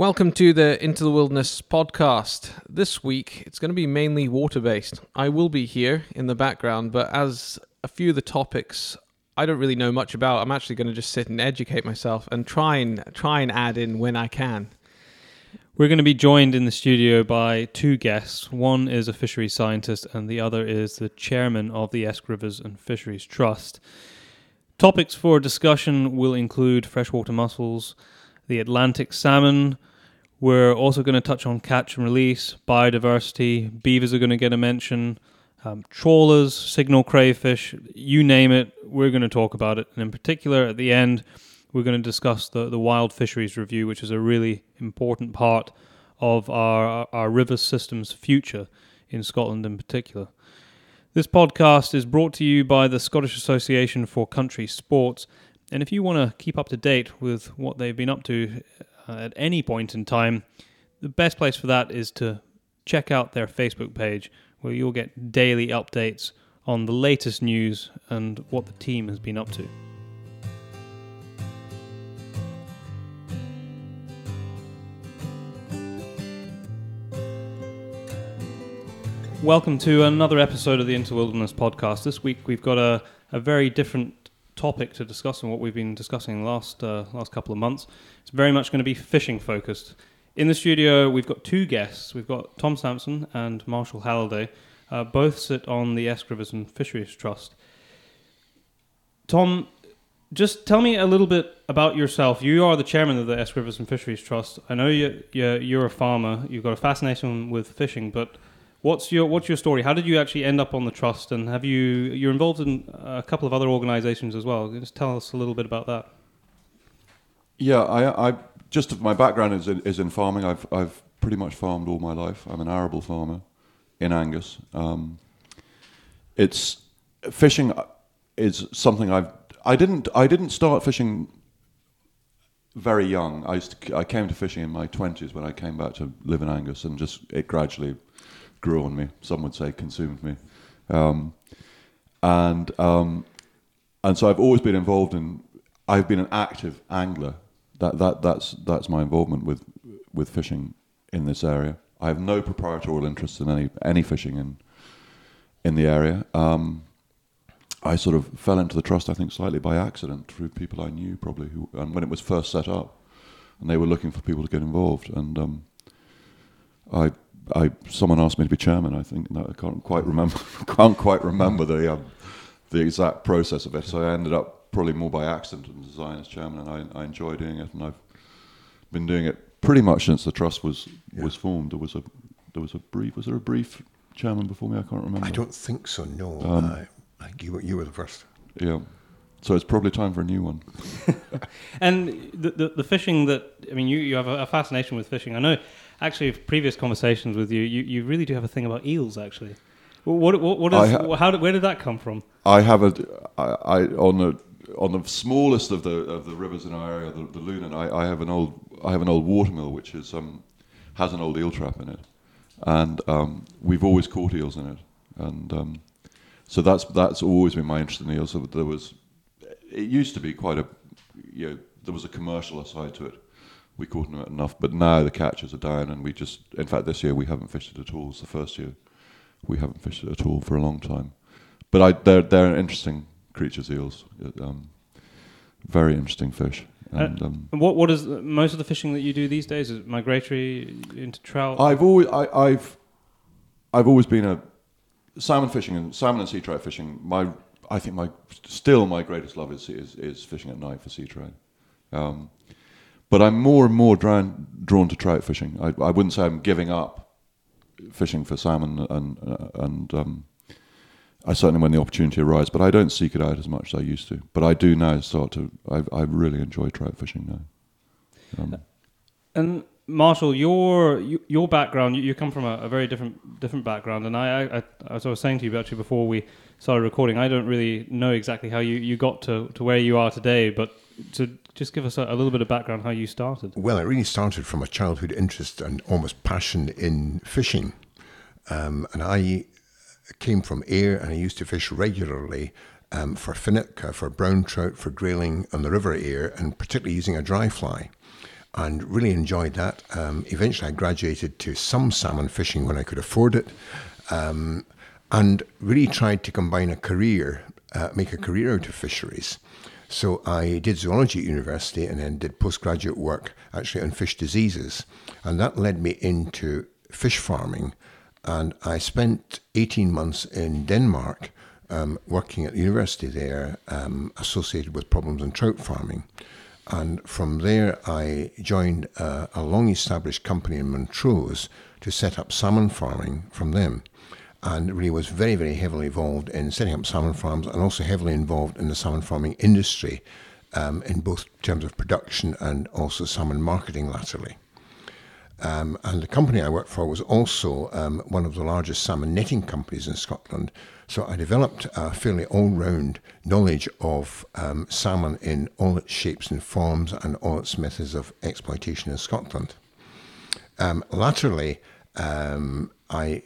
Welcome to the Into the Wilderness podcast. This week it's going to be mainly water based. I will be here in the background, but as a few of the topics I don't really know much about, I'm actually going to just sit and educate myself and try and try and add in when I can. We're going to be joined in the studio by two guests. One is a fisheries scientist, and the other is the chairman of the Esk Rivers and Fisheries Trust. Topics for discussion will include freshwater mussels, the Atlantic salmon, we're also going to touch on catch and release, biodiversity. Beavers are going to get a mention. Um, trawlers, signal crayfish, you name it, we're going to talk about it. And in particular, at the end, we're going to discuss the, the wild fisheries review, which is a really important part of our, our river system's future in Scotland in particular. This podcast is brought to you by the Scottish Association for Country Sports. And if you want to keep up to date with what they've been up to uh, at any point in time, the best place for that is to check out their Facebook page where you'll get daily updates on the latest news and what the team has been up to. Welcome to another episode of the Into Wilderness podcast. This week we've got a, a very different topic to discuss and what we've been discussing last uh, last couple of months. It's very much going to be fishing focused. In the studio, we've got two guests. We've got Tom Sampson and Marshall Halliday. Uh, both sit on the Esk Rivers and Fisheries Trust. Tom, just tell me a little bit about yourself. You are the chairman of the Esk Rivers and Fisheries Trust. I know you, you're, you're a farmer. You've got a fascination with fishing, but What's your What's your story? How did you actually end up on the trust? And have you you're involved in a couple of other organisations as well? Just tell us a little bit about that. Yeah, I, I just my background is in, is in farming. I've I've pretty much farmed all my life. I'm an arable farmer in Angus. Um, it's fishing is something I've I didn't I didn't start fishing very young. I to, I came to fishing in my twenties when I came back to live in Angus, and just it gradually grew on me. Some would say consumed me. Um, and um, and so I've always been involved in. I've been an active angler. That that that's that's my involvement with with fishing in this area. I have no proprietorial interest in any any fishing in in the area. Um, I sort of fell into the trust, I think, slightly by accident through people I knew, probably, who, and when it was first set up, and they were looking for people to get involved, and um, I I someone asked me to be chairman. I think no, I can't quite remember. can't quite remember the um, the exact process of it. So I ended up probably more by accident in design as chairman, and I, I enjoy doing it. And I've been doing it pretty much since the trust was yeah. was formed. There was a there was a brief. Was there a brief chairman before me? I can't remember. I don't think so. No, um, I, I, you were you were the first. Yeah. So it's probably time for a new one. and the, the, the fishing that I mean, you you have a, a fascination with fishing. I know actually previous conversations with you, you, you really do have a thing about eels. Actually, what what, what is ha- how did, where did that come from? I have a I, I on the on the smallest of the of the rivers in our area, the, the Lunan. I, I have an old I have an old watermill which is um has an old eel trap in it, and um, we've always caught eels in it, and um, so that's that's always been my interest in eels. So there was it used to be quite a you know there was a commercial side to it we caught them enough. But now the catches are down, and we just, in fact, this year we haven't fished it at all. It's the first year we haven't fished it at all for a long time. But I, they're they're interesting creatures, eels. Um, very interesting fish. Uh, and, um, and, what what is most of the fishing that you do these days? Is migratory into trout? I've always I, have I've always been a salmon fishing and salmon and sea trout fishing. My I think my still my greatest love is is, is fishing at night for sea trout. Um, but I'm more and more drawn, drawn to trout fishing. I, I wouldn't say I'm giving up fishing for salmon, and uh, and um, I certainly when the opportunity arises, but I don't seek it out as much as I used to. But I do now start to. I, I really enjoy trout fishing now. Um, and Marshall, your your background, you, come from a, a, very different different background, and I, I, as I was saying to you actually before we started recording, I don't really know exactly how you, you got to, to where you are today, but to just give us a, a, little bit of background how you started. Well, it really started from a childhood interest and almost passion in fishing. Um, and I came from Ayr and I used to fish regularly um, for finnock, uh, for brown trout, for grayling on the River Ayr, and particularly using a dry fly. and really enjoyed that. Um, eventually, I graduated to some salmon fishing when I could afford it, um, and really tried to combine a career, uh, make a career out of fisheries. So I did zoology at university and then did postgraduate work actually on fish diseases, and that led me into fish farming. And I spent 18 months in Denmark um, working at the university there, um, associated with problems in trout farming. And from there, I joined a, a long established company in Montrose to set up salmon farming from them. And really was very, very heavily involved in setting up salmon farms and also heavily involved in the salmon farming industry um, in both terms of production and also salmon marketing latterly. Um, and the company I worked for was also um, one of the largest salmon netting companies in Scotland. So I developed a fairly all round knowledge of um, salmon in all its shapes and forms and all its methods of exploitation in Scotland. Um, latterly, um, I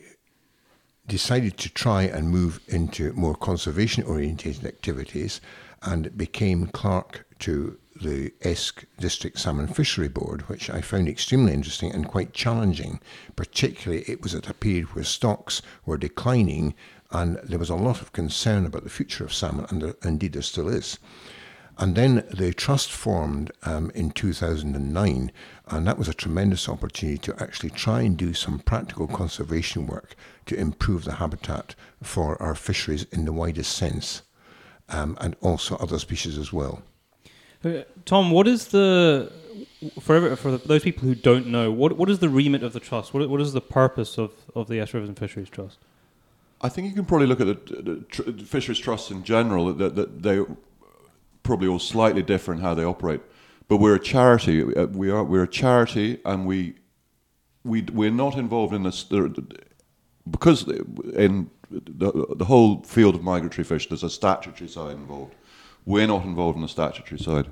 decided to try and move into more conservation oriented activities and became clerk to the Esk District Salmon Fishery Board, which I found extremely interesting and quite challenging. Particularly, it was at a period where stocks were declining and there was a lot of concern about the future of salmon, and there, indeed there still is. And then the trust formed um, in 2009, and that was a tremendous opportunity to actually try and do some practical conservation work to improve the habitat for our fisheries in the widest sense, um, and also other species as well. Uh, Tom, what is the for for those people who don't know what what is the remit of the trust? What what is the purpose of of the Esk Rivers and Fisheries Trust? I think you can probably look at the, the tr- fisheries trusts in general that, that they probably all slightly different how they operate. But we're a charity. Uh, we are we're a charity, and we we we're not involved in this because in the, the whole field of migratory fish, there's a statutory side involved. We're not involved in the statutory side.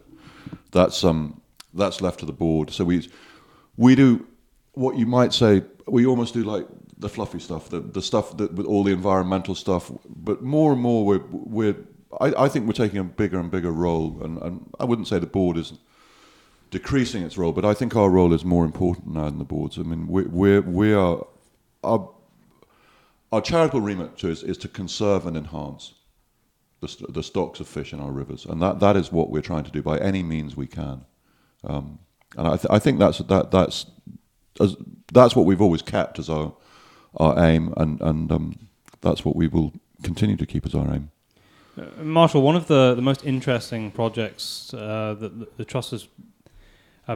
That's um that's left to the board. So we we do what you might say. We almost do like the fluffy stuff, the the stuff that with all the environmental stuff. But more and more, we're we're I, I think we're taking a bigger and bigger role, and, and I wouldn't say the board is decreasing its role, but I think our role is more important now than the boards. I mean, we we we are our our charitable remit is, is to conserve and enhance the, the stocks of fish in our rivers, and that, that is what we're trying to do by any means we can. Um, and I, th- I think that's that that's as, that's what we've always kept as our our aim, and and um, that's what we will continue to keep as our aim. Marshall, one of the, the most interesting projects uh, that the, trust has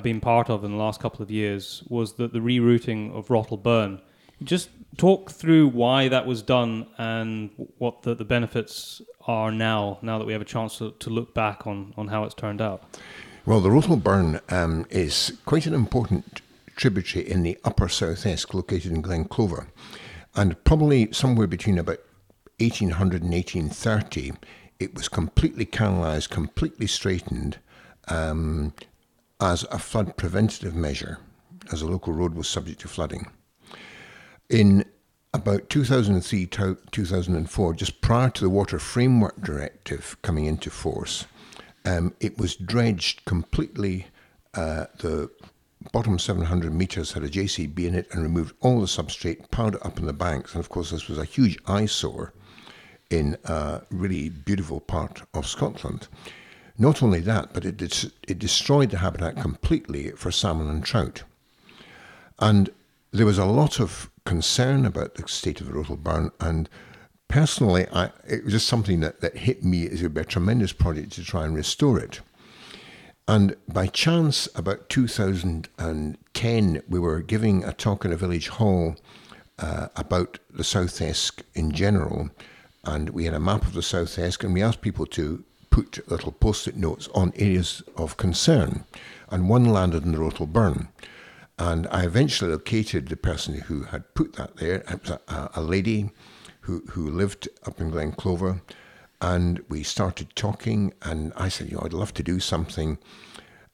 been part of in the last couple of years was the, the rerouting of Rottal Burn. Just talk through why that was done and what the, the benefits are now, now that we have a chance to, to look back on, on how it's turned out. Well, the Rottal Burn um, is quite an important tributary in the upper South Esk, located in Glen Clova. And probably somewhere between about 1800 and 1830, it was completely canalised, completely straightened um, as a flood preventative measure, as a local road was subject to flooding. In about 2003 2004, just prior to the Water Framework Directive coming into force, um, it was dredged completely. Uh, the bottom 700 metres had a JCB in it and removed all the substrate, piled it up in the banks. And of course, this was a huge eyesore in a really beautiful part of Scotland. Not only that, but it, it destroyed the habitat completely for salmon and trout. And there was a lot of concern about the state of the Rottal Burn, and personally, I, it was just something that, that hit me as a tremendous project to try and restore it. And by chance, about 2010, we were giving a talk in a village hall uh, about the South Esk in general, and we had a map of the South Esk, and we asked people to put little post-it notes on areas of concern, and one landed in the Rottal Burn. And I eventually located the person who had put that there. It was a, a lady who, who lived up in Glen Clova. And we started talking, and I said, you know, I'd love to do something.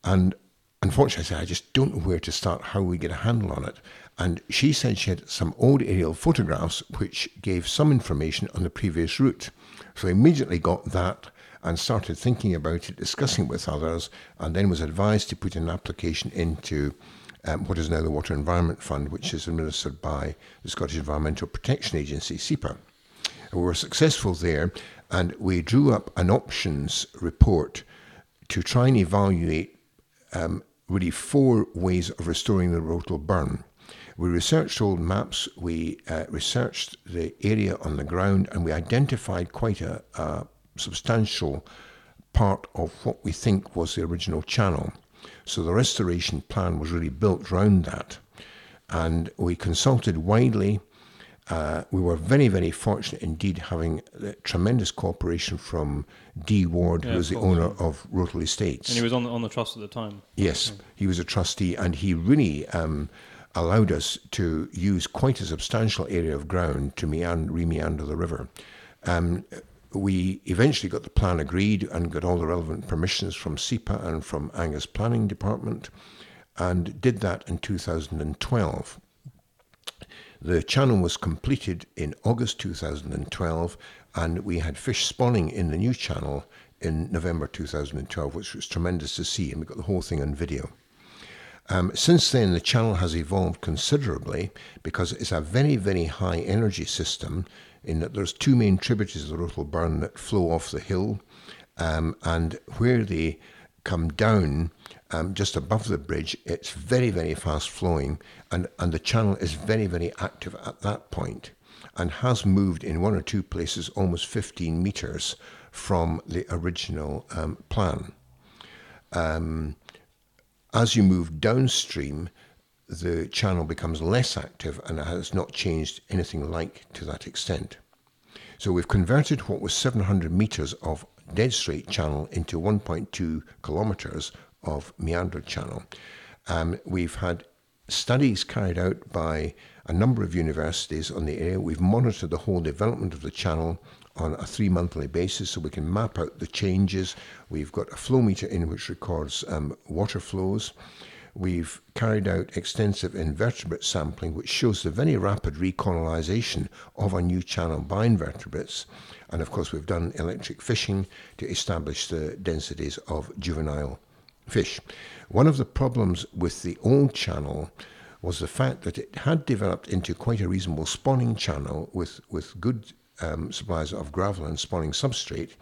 And unfortunately, I said, I just don't know where to start, how we get a handle on it. And she said she had some old aerial photographs which gave some information on the previous route. So I immediately got that and started thinking about it, discussing it with others, and then was advised to put an application into um, what is now the Water Environment Fund, which is administered by the Scottish Environmental Protection Agency, SEPA. We were successful there, and we drew up an options report to try and evaluate um, really four ways of restoring the Rottal Burn. We researched old maps, we uh, researched the area on the ground, and we identified quite a, a substantial part of what we think was the original channel. So the restoration plan was really built around that. And we consulted widely. Uh, we were very, very fortunate indeed having tremendous cooperation from D. Ward, Yeah, who was the owner of Rotally Estates. And he was on the, on the trust at the time. Yes, he was a trustee, and he really um, allowed us to use quite a substantial area of ground to meander, re-meander the river. Um, we eventually got the plan agreed and got all the relevant permissions from SEPA and from Angus Planning Department, and did that in 2012. The channel was completed in August 2012, and we had fish spawning in the new channel in November 2012, which was tremendous to see, and we got the whole thing on video. Um, since then, the channel has evolved considerably because it's a very, very high energy system in that there's two main tributaries of the Rottal Burn that flow off the hill, um, and where they come down um, just above the bridge, it's very, very fast flowing, and, and the channel is very, very active at that point and has moved in one or two places almost 15 metres from the original um, plan. Um, as you move downstream, the channel becomes less active and has not changed anything like to that extent. So we've converted what was 700 metres of dead straight channel into 1.2 kilometres of meandered channel. Um, we've had studies carried out by a number of universities on the area. We've monitored the whole development of the channel on a three monthly basis so we can map out the changes. We've got a flow meter in which records um, water flows. We've carried out extensive invertebrate sampling, which shows the very rapid recolonization of a new channel by invertebrates. And of course, we've done electric fishing to establish the densities of juvenile fish. One of the problems with the old channel was the fact that it had developed into quite a reasonable spawning channel with, with good um, supplies of gravel and spawning substrate,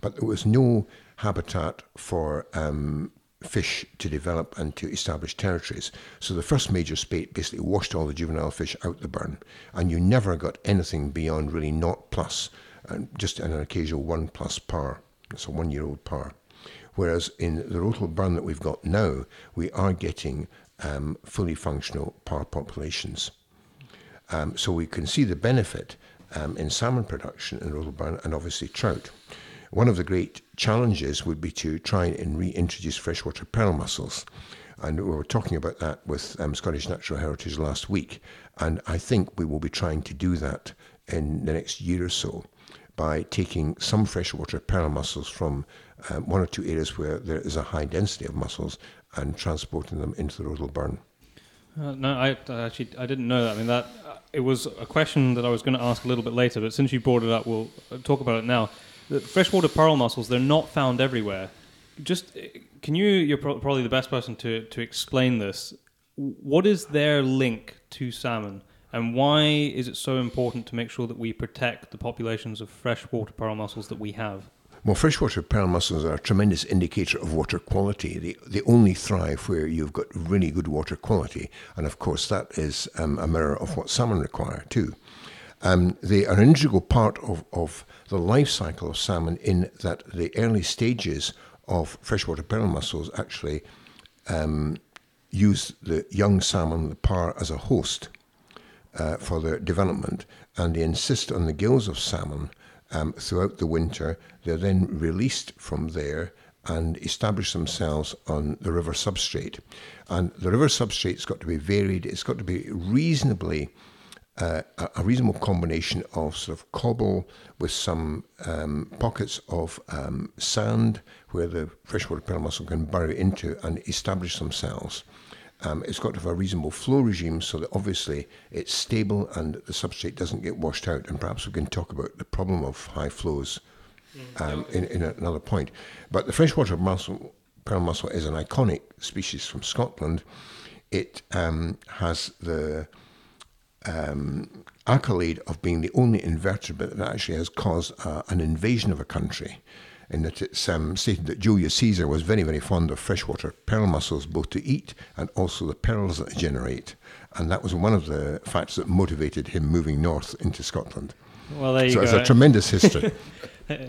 but there was no habitat for um, fish to develop and to establish territories. So the first major spate basically washed all the juvenile fish out the burn, and you never got anything beyond really not plus, and just an occasional one plus parr. It's a one year old parr. Whereas in the Rottal burn that we've got now, we are getting um, fully functional parr populations. Um, so we can see the benefit um, in salmon production in Rottal burn and obviously trout. One of the great challenges would be to try and reintroduce freshwater pearl mussels. And we were talking about that with um, Scottish Natural Heritage last week. And I think we will be trying to do that in the next year or so by taking some freshwater pearl mussels from um, one or two areas where there is a high density of mussels and transporting them into the Rottal burn. Uh, no, I, I actually I didn't know that. I mean that uh, it was a question that I was going to ask a little bit later, but since you brought it up, we'll uh, talk about it now. The freshwater pearl mussels they're not found everywhere. Just uh, can you? You're pro- probably the best person to to explain this. What is their link to salmon, and why is it so important to make sure that we protect the populations of freshwater pearl mussels that we have? Well, freshwater pearl mussels are a tremendous indicator of water quality. They, they only thrive where you've got really good water quality. And of course, that is um, a mirror of what salmon require too. Um, they are an integral part of, of the life cycle of salmon in that the early stages of freshwater pearl mussels actually um, use the young salmon, the parr, as a host uh, for their development. And they encyst on the gills of salmon um, throughout the winter. They're then released from there and establish themselves on the river substrate. And the river substrate's got to be varied. It's got to be reasonably uh, a reasonable combination of sort of cobble with some um, pockets of um, sand where the freshwater pearl mussel can burrow into and establish themselves. Um, it's got to have a reasonable flow regime so that obviously it's stable and the substrate doesn't get washed out. And perhaps we can talk about the problem of high flows um, in, in another point. But the freshwater mussel, pearl mussel is an iconic species from Scotland. It um, has the um, accolade of being the only invertebrate that actually has caused uh, an invasion of a country. In that it's um, stated that Julius Caesar was very, very fond of freshwater pearl mussels, both to eat and also the pearls that they generate. And that was one of the facts that motivated him moving north into Scotland. Well, there you so go. it's a tremendous history.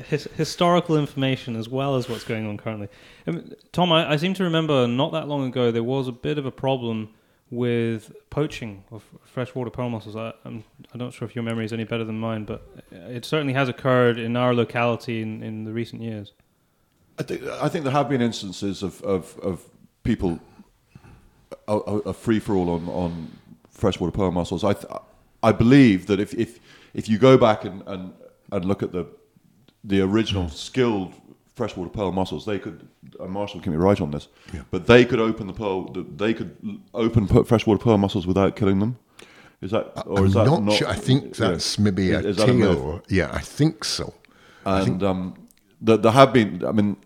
His, historical information as well as what's going on currently. Um, Tom, I, I, seem to remember not that long ago there was a bit of a problem with poaching of freshwater pearl mussels. I, I'm, I'm not sure if your memory is any better than mine, but it certainly has occurred in our locality in, in the recent years. I think, I think there have been instances of, of, of people a, free for all on, on freshwater pearl mussels. I, th- I believe that if, if, if you go back and, and, and look at the, the original skilled freshwater pearl mussels, they could. And Marshall can be right on this, yeah. but they could open the pearl. They could open freshwater pearl mussels without killing them. Is that or I'm is that not, not sure. I think that's maybe a is. A yeah, I think so. And think, um, there, there, have been. I mean,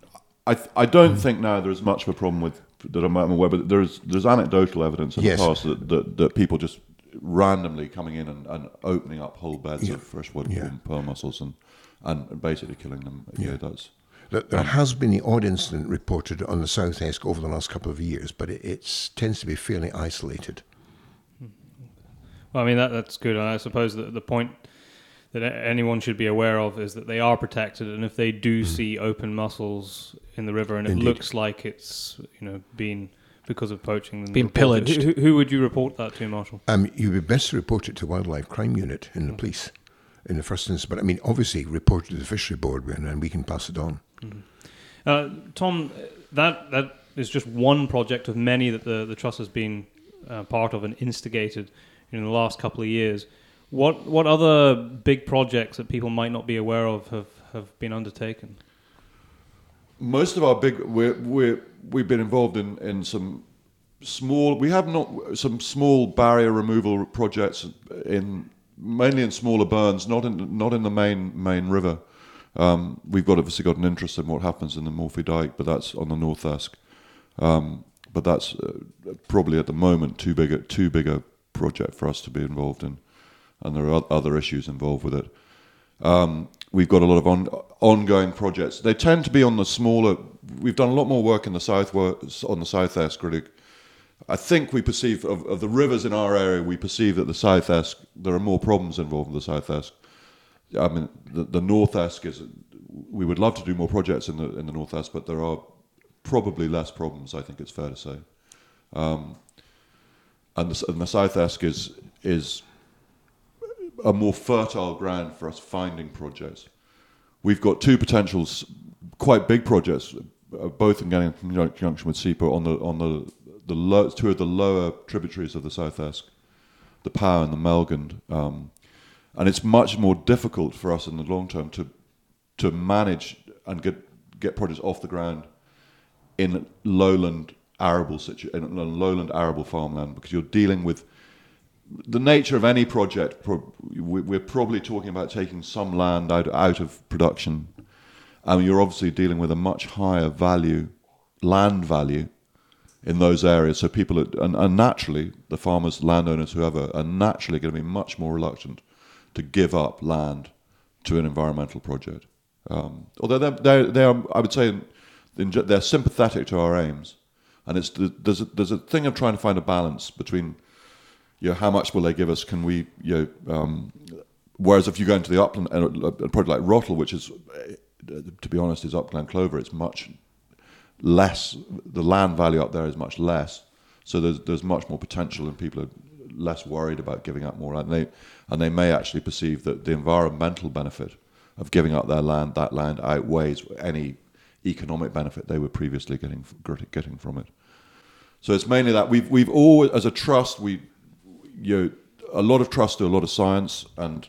I I don't think now there's much of a problem with that I'm aware, but there's there's anecdotal evidence in yes. the past that, that, that people just randomly coming in and, and opening up whole beds yeah. of freshwater yeah. pearl mussels and and basically killing them. Yeah, yeah that's there has been the odd incident reported on the South Esk over the last couple of years, but it tends to be fairly isolated. Well, I mean that, that's good. And I suppose that the point that anyone should be aware of is that they are protected, and if they do mm. see open mussels in the river and it looks like it's you know been because of poaching, then being pillaged, who, who, would you report that to, Marshall? Um, you would be best to report it to Wildlife Crime Unit in the mm. police in the first instance. But I mean, obviously, report to the fishery board, and we can pass it on. Mm-hmm. Uh, Tom, that that is just one project of many that the the trust has been uh, part of and instigated in the last couple of years. What what other big projects that people might not be aware of have, have been undertaken? Most of our big we're, we're we've been involved in, in some small we have not some small barrier removal projects in mainly in smaller burns, not in not in the main main river. Um, we've got obviously got an interest in what happens in the Morphie Dyke, but that's on the North Esk. Um, but that's uh, probably at the moment too big a too big a project for us to be involved in, and there are other issues involved with it. Um, we've got a lot of on, ongoing projects. They tend to be on the smaller. We've done a lot more work in the south on the South Esk, really. I think we perceive of, of, the rivers in our area. We perceive that the South Esk there are more problems involved in the South Esk I mean, the, the North Esk is. We would love to do more projects in the in the North Esk, but there are probably less problems. I think it's fair to say. Um, and, the, and the South Esk is is a more fertile ground for us finding projects. We've got two potentials, quite big projects, uh, both in conjunction with SEPA on the on the the low, two of the lower tributaries of the South Esk, the Pow and the Melgund. Um, and it's much more difficult for us in the long term to to manage and get get projects off the ground in lowland arable situ- in lowland arable farmland because you're dealing with the nature of any project. We're probably talking about taking some land out out of production, and you're obviously dealing with a much higher value land value in those areas. So people are, and, and naturally the farmers, landowners, whoever, are naturally going to be much more reluctant to give up land to an environmental project. Um, although they're, they're, they're, I would say, they're sympathetic to our aims, and it's there's a, there's a thing of trying to find a balance between, you know, how much will they give us? Can we, you know, um, whereas if you go into the upland, uh, a project like Rottal, which is, uh, to be honest, is upland Clova, it's much less. The land value up there is much less, so there's there's much more potential, and people are less worried about giving up more land. And they, and they may actually perceive that the environmental benefit of giving up their land, that land outweighs any economic benefit they were previously getting getting from it. So it's mainly that we've we've always, as a trust, we you know, a lot of trust to a lot of science, and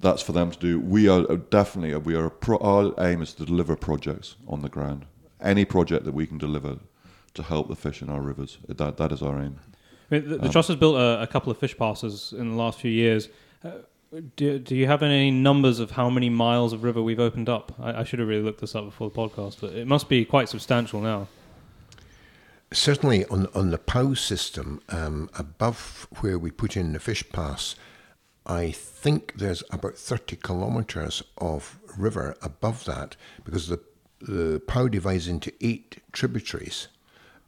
that's for them to do. We are uh, definitely uh, we are pro, our aim is to deliver projects on the ground. Any project that we can deliver to help the fish in our rivers, that that is our aim. I mean, the, the um, trust has built a, a, couple of fish passes in the last few years. Uh, Do, do you have any numbers of how many miles of river we've opened up? I, I should have really looked this up before the podcast, but it must be quite substantial now. Certainly on on the POW system, um, above where we put in the fish pass, I think there's about 30 kilometres of river above that because the, the POW divides into eight tributaries,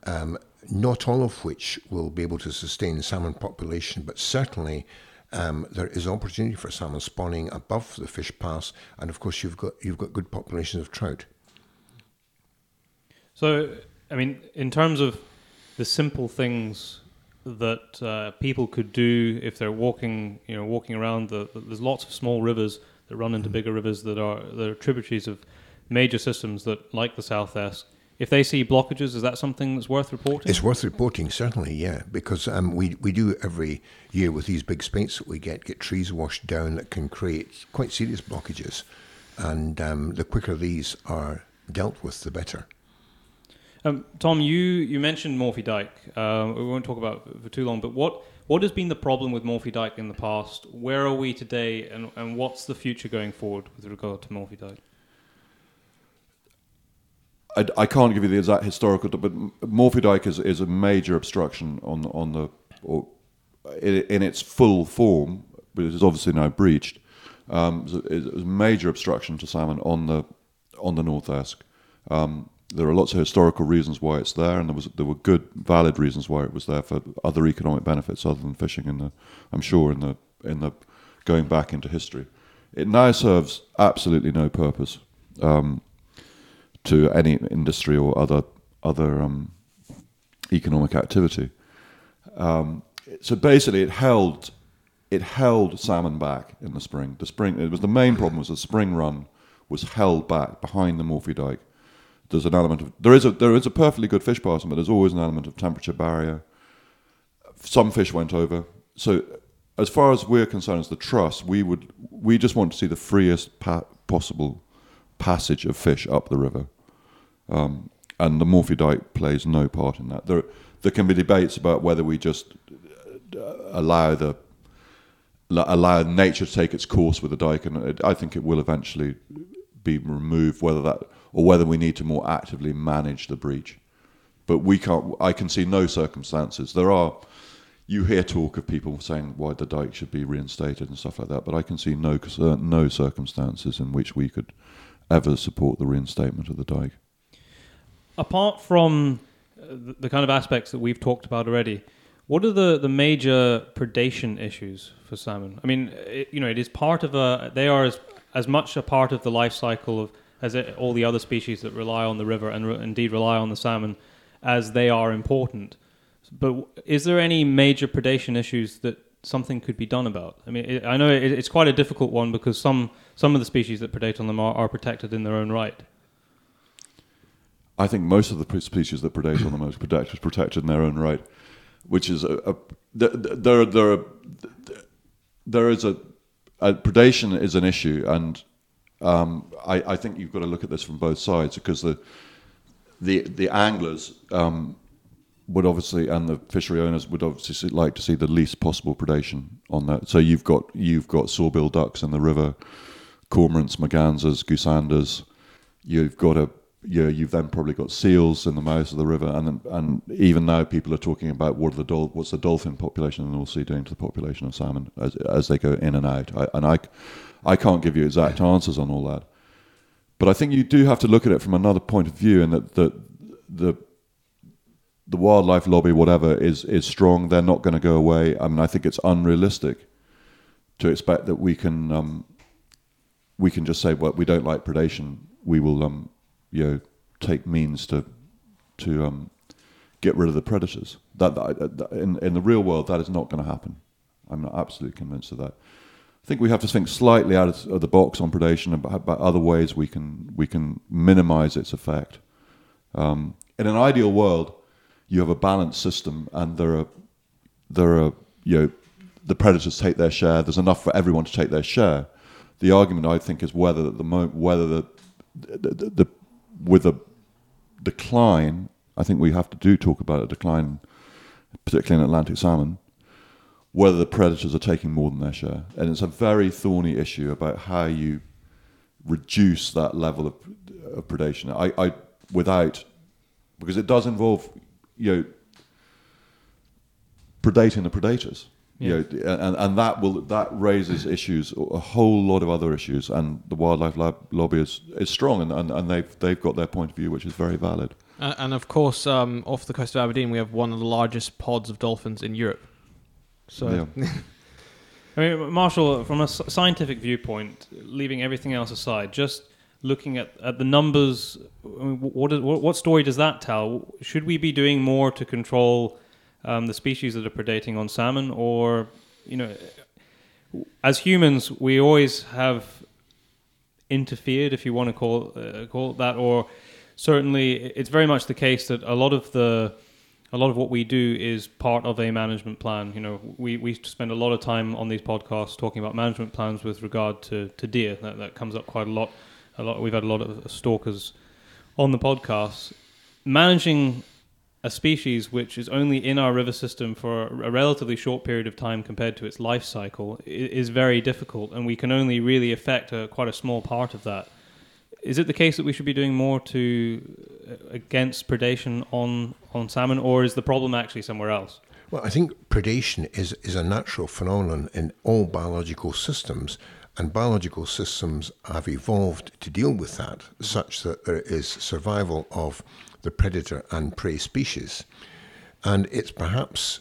um, not all of which will be able to sustain salmon population, but certainly um, there is opportunity for salmon spawning above the fish pass, and of course you've got you've got good populations of trout. So, I mean, in terms of the simple things that uh, people could do if they're walking, you know, walking around, the, the, there's lots of small rivers that run into bigger rivers that are that are tributaries of major systems that, like the South Esk. If they see blockages, is that something that's worth reporting? It's worth reporting, certainly, yeah, because um, we we do every year with these big spates that we get get trees washed down that can create quite serious blockages, and um, the quicker these are dealt with, the better. Um, Tom, you, you mentioned Morphie Dyke. Uh, we won't talk about it for too long, but what, what has been the problem with Morphie Dyke in the past? Where are we today, and, and what's the future going forward with regard to Morphie Dyke? I, I can't give you the exact historical, but Morphie Dyke is, is a major obstruction on on the or in, in its full form, but it is obviously now breached. Um, it's a, major obstruction to salmon on the on the North Esk. Um, there are lots of historical reasons why it's there, and there was there were good, valid reasons why it was there for other economic benefits other than fishing. In the, I'm sure in the in the going back into history, it now serves absolutely no purpose um, to any industry or other other um, economic activity. Um, so basically, it held it held salmon back in the spring. The spring it was the main problem was the spring run was held back behind the Morphie Dyke there's an element of there is a there is a perfectly good fish passing, but there's always an element of temperature barrier. Some fish went over. So, as far as we're concerned, as the trust, we would we just want to see the freest pa- possible passage of fish up the river, um, and the Morphie Dyke plays no part in that. There there can be debates about whether we just uh, allow the allow nature to take its course with the dike, and it, I think it will eventually be removed. Whether that or whether we need to more actively manage the breach. But we can't. I can see no circumstances. There are. You hear talk of people saying why the dike should be reinstated and stuff like that, but I can see no no circumstances in which we could ever support the reinstatement of the dike. Apart from uh, the kind of aspects that we've talked about already, what are the, the major predation issues for salmon? I mean, it, you know, it is part of a. They are as as much a part of the life cycle of as it, all the other species that rely on the river and re- indeed rely on the salmon as they are important. But is there any major predation issues that something could be done about? I mean, it, I know it, it's quite a difficult one because some some of the species that predate on them are, are protected in their own right. I think most of the species that predate on the most protected, protected in their own right, which is a, a there there there is a, a predation is an issue and um, I, I, think you've got to look at this from both sides because the the the anglers um, would obviously and the fishery owners would obviously like to see the least possible predation on that. So you've got you've got sawbill ducks in the river, cormorants, mergansers, goosanders. You've got a you you've then probably got seals in the mouths of the river, and and even now people are talking about what the dol- what's the dolphin population in the North Sea doing to the population of salmon as as they go in and out. I, and I I can't give you exact answers on all that. But I think you do have to look at it from another point of view, and that the the the wildlife lobby, whatever, is is strong. They're not going to go away. I mean, I think it's unrealistic to expect that we can um, we can just say, well, we don't like predation. We will, um, you know, take means to to um, get rid of the predators. That, that in in the real world, that is not going to happen. I'm not absolutely convinced of that. I think we have to think slightly out of the box on predation about, about other ways we can we can minimise its effect. Um, in an ideal world, you have a balanced system, and there are there are you know the predators take their share. There's enough for everyone to take their share. The argument I think is whether at the moment whether the, the, the, the with a decline, I think we have to do talk about a decline, particularly in Atlantic salmon whether the predators are taking more than their share. And it's a very thorny issue about how you reduce that level of, of predation. I, I without because it does involve you know predating the predators. Yeah. You know, and, and that will that raises issues, a whole lot of other issues, and the wildlife lab, lobby is, is strong, and, and, and they've they've got their point of view, which is very valid. Uh, and of course, um, off the coast of Aberdeen, we have one of the largest pods of dolphins in Europe. So, I mean, Marshall, from a scientific viewpoint, leaving everything else aside, just looking at, at the numbers, I mean, what, is, what, what story does that tell? Should we be doing more to control um, the species that are predating on salmon, or you know, as humans, we always have interfered, if you want to call uh, call it that, or certainly it's very much the case that a lot of the a lot of what we do is part of a management plan. You know, we, we spend a lot of time on these podcasts talking about management plans with regard to, to deer. That, that comes up quite a lot. A lot. We've had a lot of stalkers on the podcast. Managing a species which is only in our river system for a relatively short period of time compared to its life cycle is very difficult, and we can only really affect a, quite a small part of that. Is it the case that we should be doing more to uh, against predation on on salmon, or is the problem actually somewhere else? Well, I think predation is, is a natural phenomenon in all biological systems, and biological systems have evolved to deal with that, such that there is survival of the predator and prey species. And it's perhaps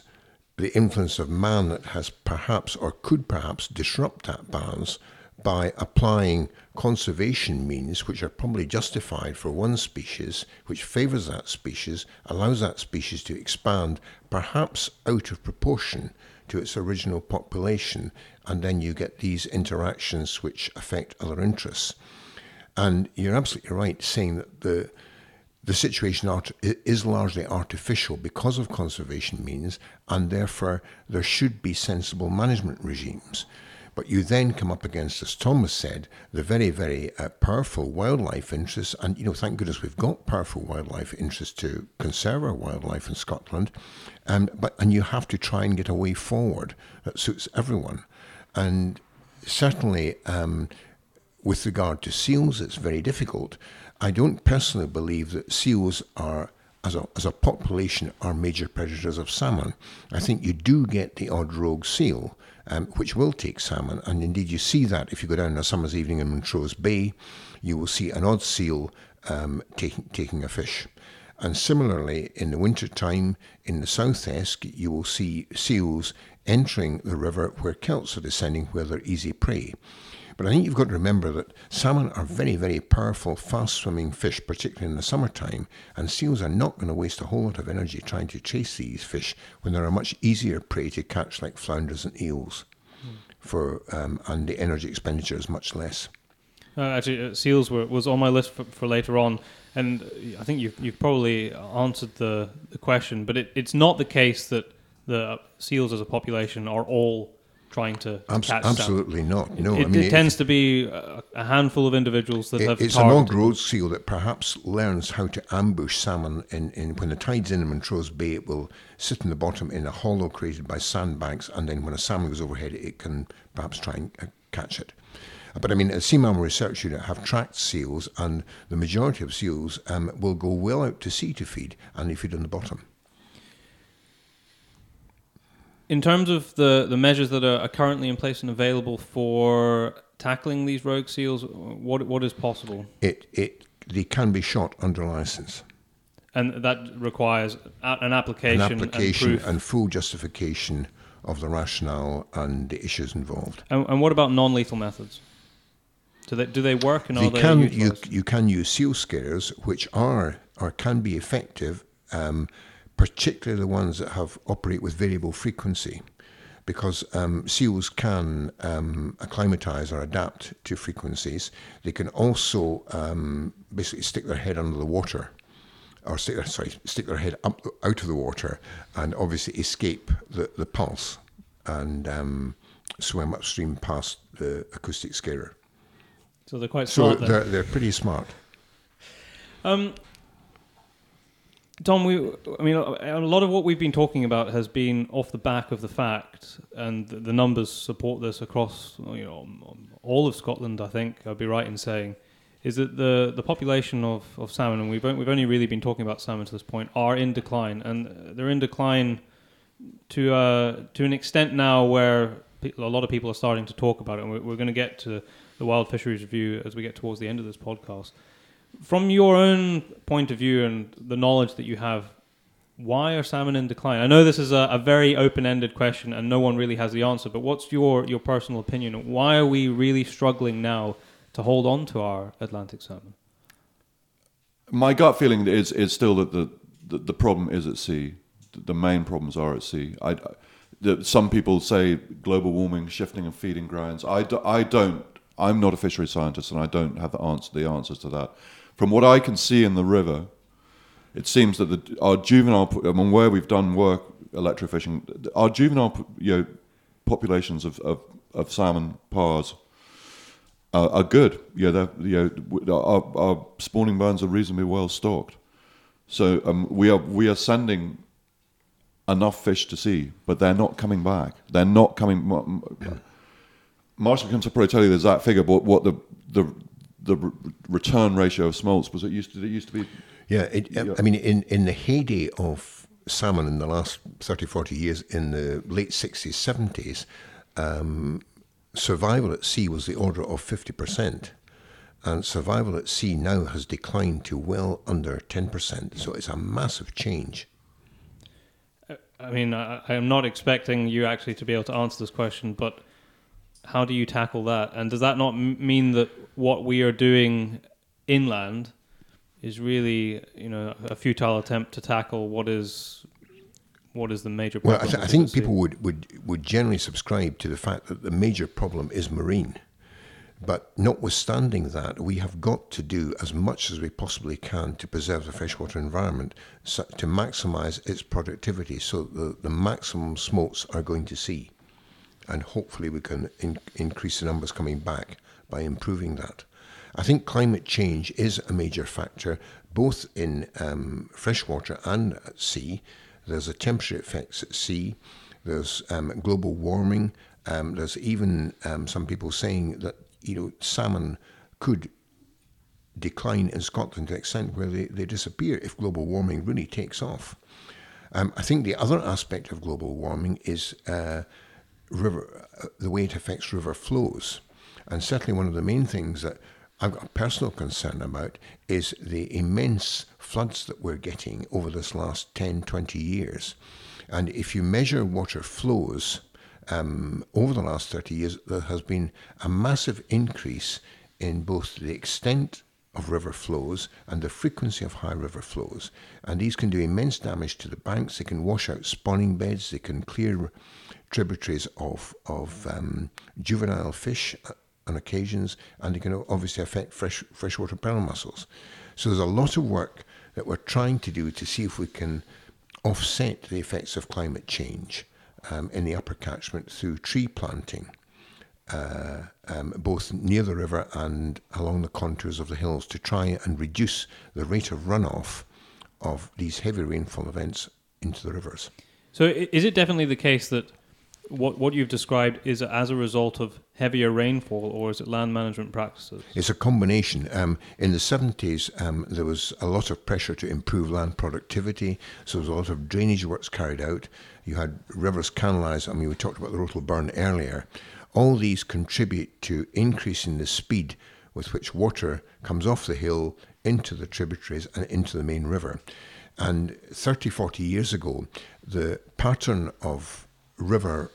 the influence of man that has perhaps or could perhaps disrupt that balance by applying conservation means which are probably justified for one species, which favours that species, allows that species to expand, perhaps out of proportion to its original population, and then you get these interactions which affect other interests. And you're absolutely right saying that the the situation art- is largely artificial because of conservation means, and therefore there should be sensible management regimes. But you then come up against, as Thomas said, the very, very uh, powerful wildlife interests. And, you know, thank goodness we've got powerful wildlife interests to conserve our wildlife in Scotland. Um, but, and you have to try and get a way forward that suits everyone. And certainly, um, with regard to seals, it's very difficult. I don't personally believe that seals are, as a, as a population, are major predators of salmon. I think you do get the odd rogue seal, um, which will take salmon, and indeed you see that if you go down on a summer's evening in Montrose Bay, you will see an odd seal um, taking, taking a fish. And similarly, in the winter time in the South Esk, you will see seals entering the river where kelts are descending, where they're easy prey. But I think you've got to remember that salmon are very, very powerful, fast swimming fish, particularly in the summertime, and seals are not going to waste a whole lot of energy trying to chase these fish when there are much easier prey to catch, like flounders and eels, for um, and the energy expenditure is much less. Uh, actually, uh, seals were, was on my list for, for later on, and uh, I think you've, you've probably answered the, the question. But it, it's not the case that the seals as a population are all trying to Abs- catch absolutely not. No, it, I mean it tends to be a, a handful of individuals that It- have it's an targeted- odd road seal that perhaps learns how to ambush salmon. In, in when the tide's in Montrose Bay, it will sit in the bottom in a hollow created by sandbanks, and then when a salmon goes overhead, it can perhaps try and uh, catch it. But I mean, the Sea Mammal Research Unit have tracked seals, and the majority of seals um, will go well out to sea to feed, and they feed on the bottom. In terms of the, the measures that are, are currently in place and available for tackling these rogue seals, what what is possible? It it they can be shot under license. And that requires a, an application, An application and and full justification of the rationale and the issues involved. And, and what about non-lethal methods? Do they do they work and They are they can you, you can use seal scares, which are or can be effective, um, particularly the ones that have operate with variable frequency, because um, seals can um, acclimatize or adapt to frequencies. They can also um, basically stick their head under the water, or stick their, sorry, stick their head up out of the water, and obviously escape the, the pulse and um, swim upstream past the acoustic scarer. So they're quite So smart. then. they're, they're pretty smart. Um, Tom, we, I mean, a lot of what we've been talking about has been off the back of the fact, and the numbers support this across you know all of Scotland. I think I'd be right in saying is that the the population of, of salmon, and we've we've only really been talking about salmon to this point, are in decline, and they're in decline to uh, to an extent now where a lot of people are starting to talk about it, and we're, we're going to get to the wild fisheries review as we get towards the end of this podcast from your own point of view and the knowledge that you have, why are salmon in decline? I know this is a, a very open-ended question, and no one really has the answer. But what's your your personal opinion? Why are we really struggling now to hold on to our Atlantic salmon? My gut feeling is is still that the the, the problem is at sea. The main problems are at sea. I, the, some people say global warming, shifting of feeding grounds. I, do, I don't. I'm not a fishery scientist, and I don't have the answer the answers to that from what I can see in the river, it seems that the, our juvenile, I mean, where we've done work electrofishing, our juvenile you know, populations of, of, of salmon parrs are, are good. You know, you know, our, our spawning barns are reasonably well stocked. So um, we are we are sending enough fish to sea, but they're not coming back. They're not coming. Marshall can probably tell you the exact figure, but what the the the re- return ratio of smolts was it used to it used to be? Yeah, it, yeah. I mean in in the heyday of salmon in the last 30 40 years in the late 60s 70s um, survival at sea was the order of 50% and survival at sea now has declined to well under 10% so it's a massive change. I mean, I, am not expecting you actually to be able to answer this question, but how do you tackle that? And does that not mean that what we are doing inland is really, you know, a futile attempt to tackle what is what is the major problem? Well, I, th- I think people would, would, would generally subscribe to the fact that the major problem is marine. But notwithstanding that, we have got to do as much as we possibly can to preserve the freshwater environment so, to maximise its productivity so the, the maximum smolts are going to sea and hopefully we can in, increase the numbers coming back by improving that. I think climate change is a major factor, both in um, freshwater and at sea. There's a temperature effects at sea. There's um, global warming. Um, there's even um, some people saying that you know salmon could decline in Scotland to the extent where they, they disappear if global warming really takes off. Um, I think the other aspect of global warming is uh, river, uh, the way it affects river flows. And certainly one of the main things that I've got a personal concern about is the immense floods that we're getting over this last 10, 20 years. And if you measure water flows um, over the last 30 years, there has been a massive increase in both the extent of river flows and the frequency of high river flows. And these can do immense damage to the banks. They can wash out spawning beds. They can clear tributaries of, of um, juvenile fish uh, on occasions, and it can obviously affect fresh, freshwater pearl mussels. So there's a lot of work that we're trying to do to see if we can offset the effects of climate change um, in the upper catchment through tree planting, uh, um, both near the river and along the contours of the hills, to try and reduce the rate of runoff of these heavy rainfall events into the rivers. So, is it definitely the case that what what you've described is as a result of heavier rainfall, or is it land management practices? It's a combination. Um, in the 70s, um, there was a lot of pressure to improve land productivity, so there was a lot of drainage works carried out. You had rivers canalised. I mean, we talked about the Rottal Burn earlier. All these contribute to increasing the speed with which water comes off the hill into the tributaries and into the main river. And 30, 40 years ago, the pattern of river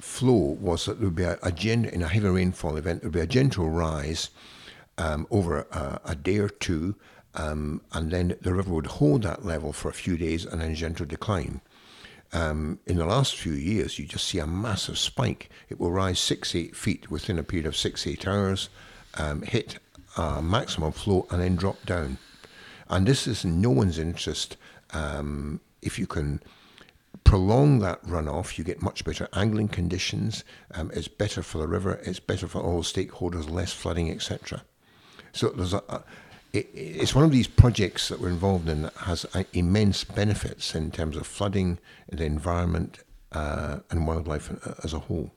flow was that there would be a, a gen- in a heavy rainfall event, there would be a gentle rise um, over a, a, day or two, um, and then the river would hold that level for a few days and then gentle decline. Um, in the last few years, you just see a massive spike. It will rise six, eight feet within a period of six, eight hours, um, hit a maximum flow, and then drop down. And this is in no one's interest um, if you can prolong that runoff, you get much better angling conditions. Um, it's better for the river. It's better for all stakeholders, less flooding, etc. So there's a, a it, it's one of these projects that we're involved in that has uh, immense benefits in terms of flooding, the environment, uh, and wildlife uh, as a whole.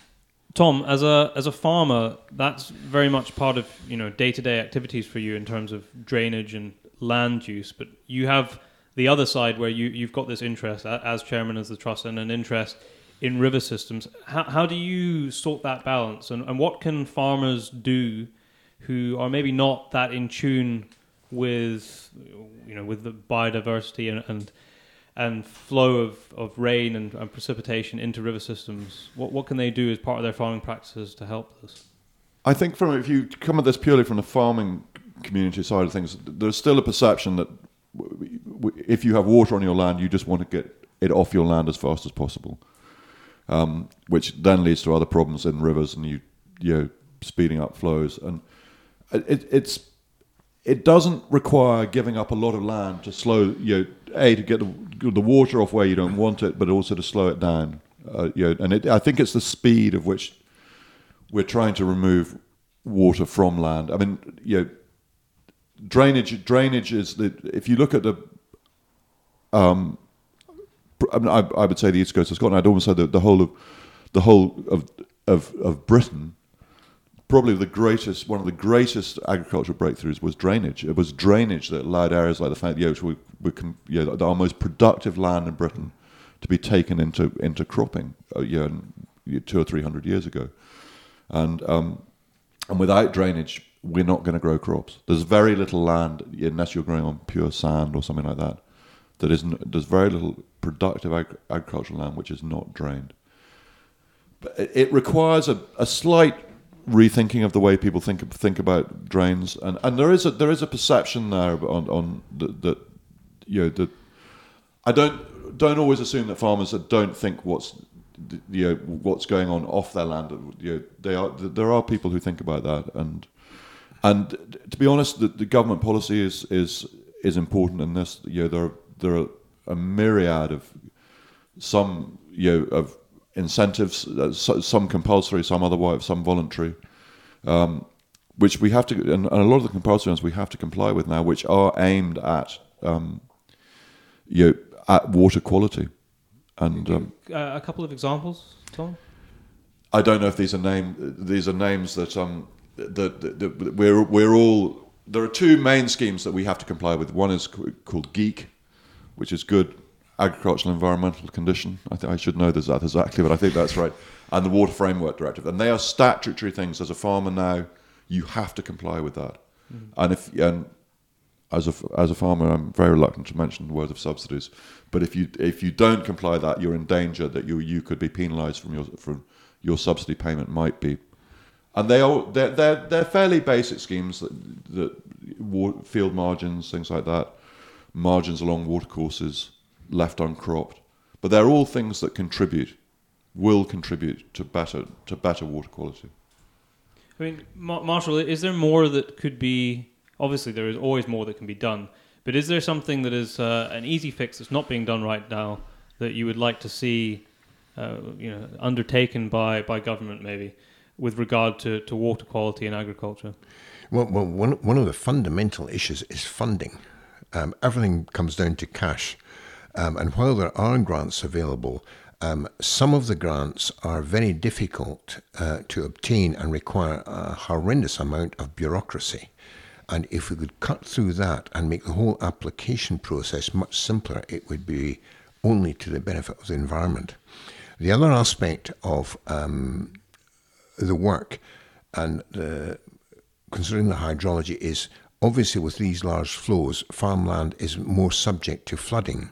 Tom, as a as a farmer, that's very much part of you know day to day activities for you in terms of drainage and land use. But you have the other side where you you've got this interest as chairman of the trust and an interest in river systems. How how do you sort that balance, and, and what can farmers do who are maybe not that in tune with you know with the biodiversity and and, and flow of, of rain and, and, precipitation into river systems? What what can they do as part of their farming practices to help this I think from if you come at this purely from the farming community side of things there's still a perception that if you have water on your land you just want to get it off your land as fast as possible um, which then leads to other problems in rivers and you you know speeding up flows and it, it's it doesn't require giving up a lot of land to slow you know, a to get the, the water off where you don't want it, but also to slow it down. Uh, you know, and it, I think it's the speed of which we're trying to remove water from land. I mean, you know, drainage drainage is the if you look at the um, I, mean, I, I, would say the east coast of Scotland. I'd almost say the, the whole of the whole of of, of Britain probably the greatest, one of the greatest agricultural breakthroughs was drainage. It was drainage that allowed areas like the fact Oaks, we, we can, you know, our most productive land in Britain, to be taken into into cropping, uh, you know, two or three hundred years ago, and um, and without drainage, we're not going to grow crops. There's very little land unless you're growing on pure sand or something like that. That isn't. There's very little productive ag- agricultural land which is not drained. But it, requires a, a slight rethinking of the way people think think about drains, and, and there is a there is a perception there on on that you know that I don't don't always assume that farmers don't think what's you know what's going on off their land. You know, they are there are people who think about that, and and to be honest, the, the government policy is is is important in this. You know, there there are a myriad of some you know of incentives, uh, some compulsory, some otherwise, some voluntary, um, which we have to, and, and, a lot of the compulsory ones we have to comply with now, which are aimed at, um, you know, at water quality. And um, uh, a couple of examples, Tom. I don't know if these are name these are names that um that, that, that we're we're all there are two main schemes that we have to comply with. One is called GAEC, which is good agricultural environmental condition. I think I should know this exactly, but I think that's right. And the Water Framework Directive, and they are statutory things. As a farmer now, you have to comply with that. Mm. And if and as a as a farmer, I'm very reluctant to mention the word of subsidies. But if you if you don't comply that, you're in danger that you you could be penalised from your from your subsidy payment might be. And they are they're they're, they're fairly basic schemes that that field margins, things like that, margins along watercourses left uncropped. But they're all things that contribute, will contribute to better to better water quality. I mean, Marshall, is there more that could be? Obviously, there is always more that can be done. But is there something that is uh, an easy fix that's not being done right now that you would like to see, uh, you know, undertaken by, by government maybe, with regard to, to water quality in agriculture? Well, well one, one of the fundamental issues is funding. Um, everything comes down to cash. Um, and while there are grants available, um, some of the grants are very difficult uh, to obtain and require a horrendous amount of bureaucracy. And if we could cut through that and make the whole application process much simpler, it would be only to the benefit of the environment. The other aspect of um, the work and the, considering the hydrology is obviously with these large flows, farmland is more subject to flooding.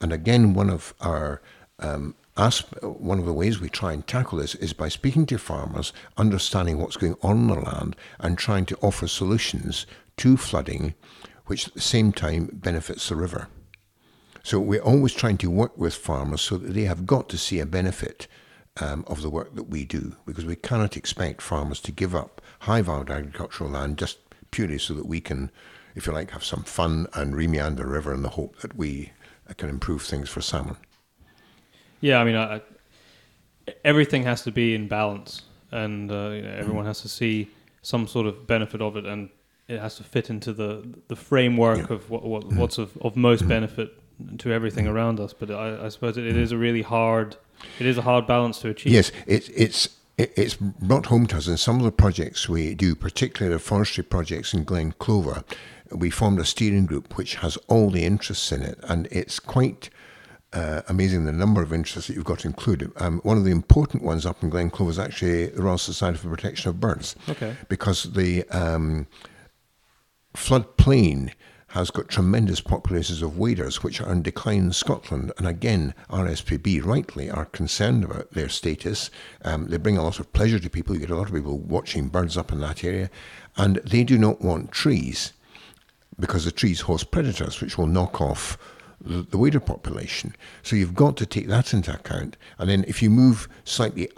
And again, one of our um, asp- one of the ways we try and tackle this is by speaking to farmers, understanding what's going on in the land, and trying to offer solutions to flooding, which at the same time benefits the river. So we're always trying to work with farmers so that they have got to see a benefit um, of the work that we do, because we cannot expect farmers to give up high-valued agricultural land just purely so that we can, if you like, have some fun and remeander the river in the hope that we uh, can improve things for salmon. Yeah, I mean, I, everything has to be in balance, and uh, you know, everyone mm. has to see some sort of benefit of it. And it has to fit into the the framework of what, what mm. what's of, of most mm. benefit to everything around us. But I, I suppose it, it is a really hard it is a hard balance to achieve. Yes, it, it's it, it's brought home to us in some of the projects we do, particularly the forestry projects in Glen Clova. We formed a steering group which has all the interests in it, and it's quite uh, amazing the number of interests that you've got included. Um, one of the important ones up in Glen Clova is actually the Royal Society for the Protection of Birds. Okay. Because the um, floodplain has got tremendous populations of waders which are in decline in Scotland. And again, RSPB rightly are concerned about their status. Um, they bring a lot of pleasure to people. You get a lot of people watching birds up in that area. And they do not want trees because the trees host predators which will knock off the, the wader population. So you've got to take that into account. And then if you move slightly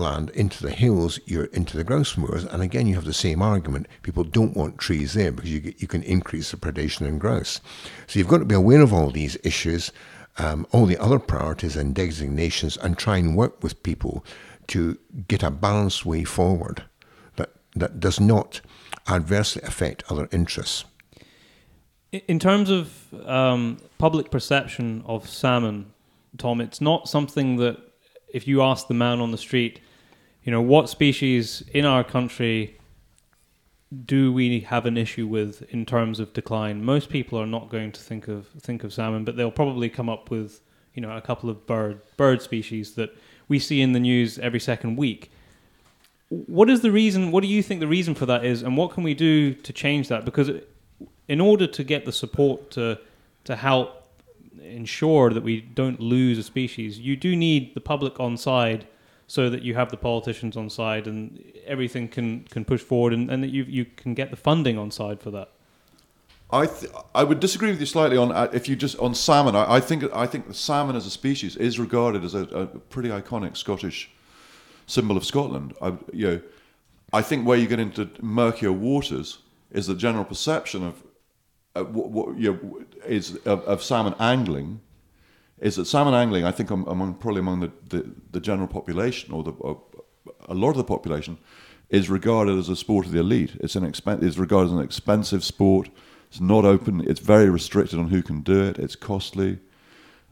upland into the hills, you're into the grouse moors. And again, you have the same argument. People don't want trees there because you, you can increase the predation in grouse. So you've got to be aware of all these issues, um, all the other priorities and designations, and try and work with people to get a balanced way forward that, that does not adversely affect other interests. In terms of um, public perception of salmon, Tom, it's not something that if you ask the man on the street, you know, what species in our country do we have an issue with in terms of decline? Most people are not going to think of think of salmon, but they'll probably come up with you know a couple of bird bird species that we see in the news every second week. What is the reason? What do you think the reason for that is, and what can we do to change that? Because in order to get the support to to help ensure that we don't lose a species, you do need the public on side so that you have the politicians on side and everything can, can push forward and, and that you you can get the funding on side for that. I th- I would disagree with you slightly on uh, if you just on salmon. I, I think I think the salmon as a species is regarded as a, a pretty iconic Scottish symbol of Scotland. I, you know, I think where you get into murkier waters is the general perception of uh, what, what you know, is of, of salmon angling is that salmon angling. I think among probably among the, the, the general population or the or a lot of the population is regarded as a sport of the elite. It's an expen- is regarded as an expensive sport. It's not open. It's very restricted on who can do it. It's costly.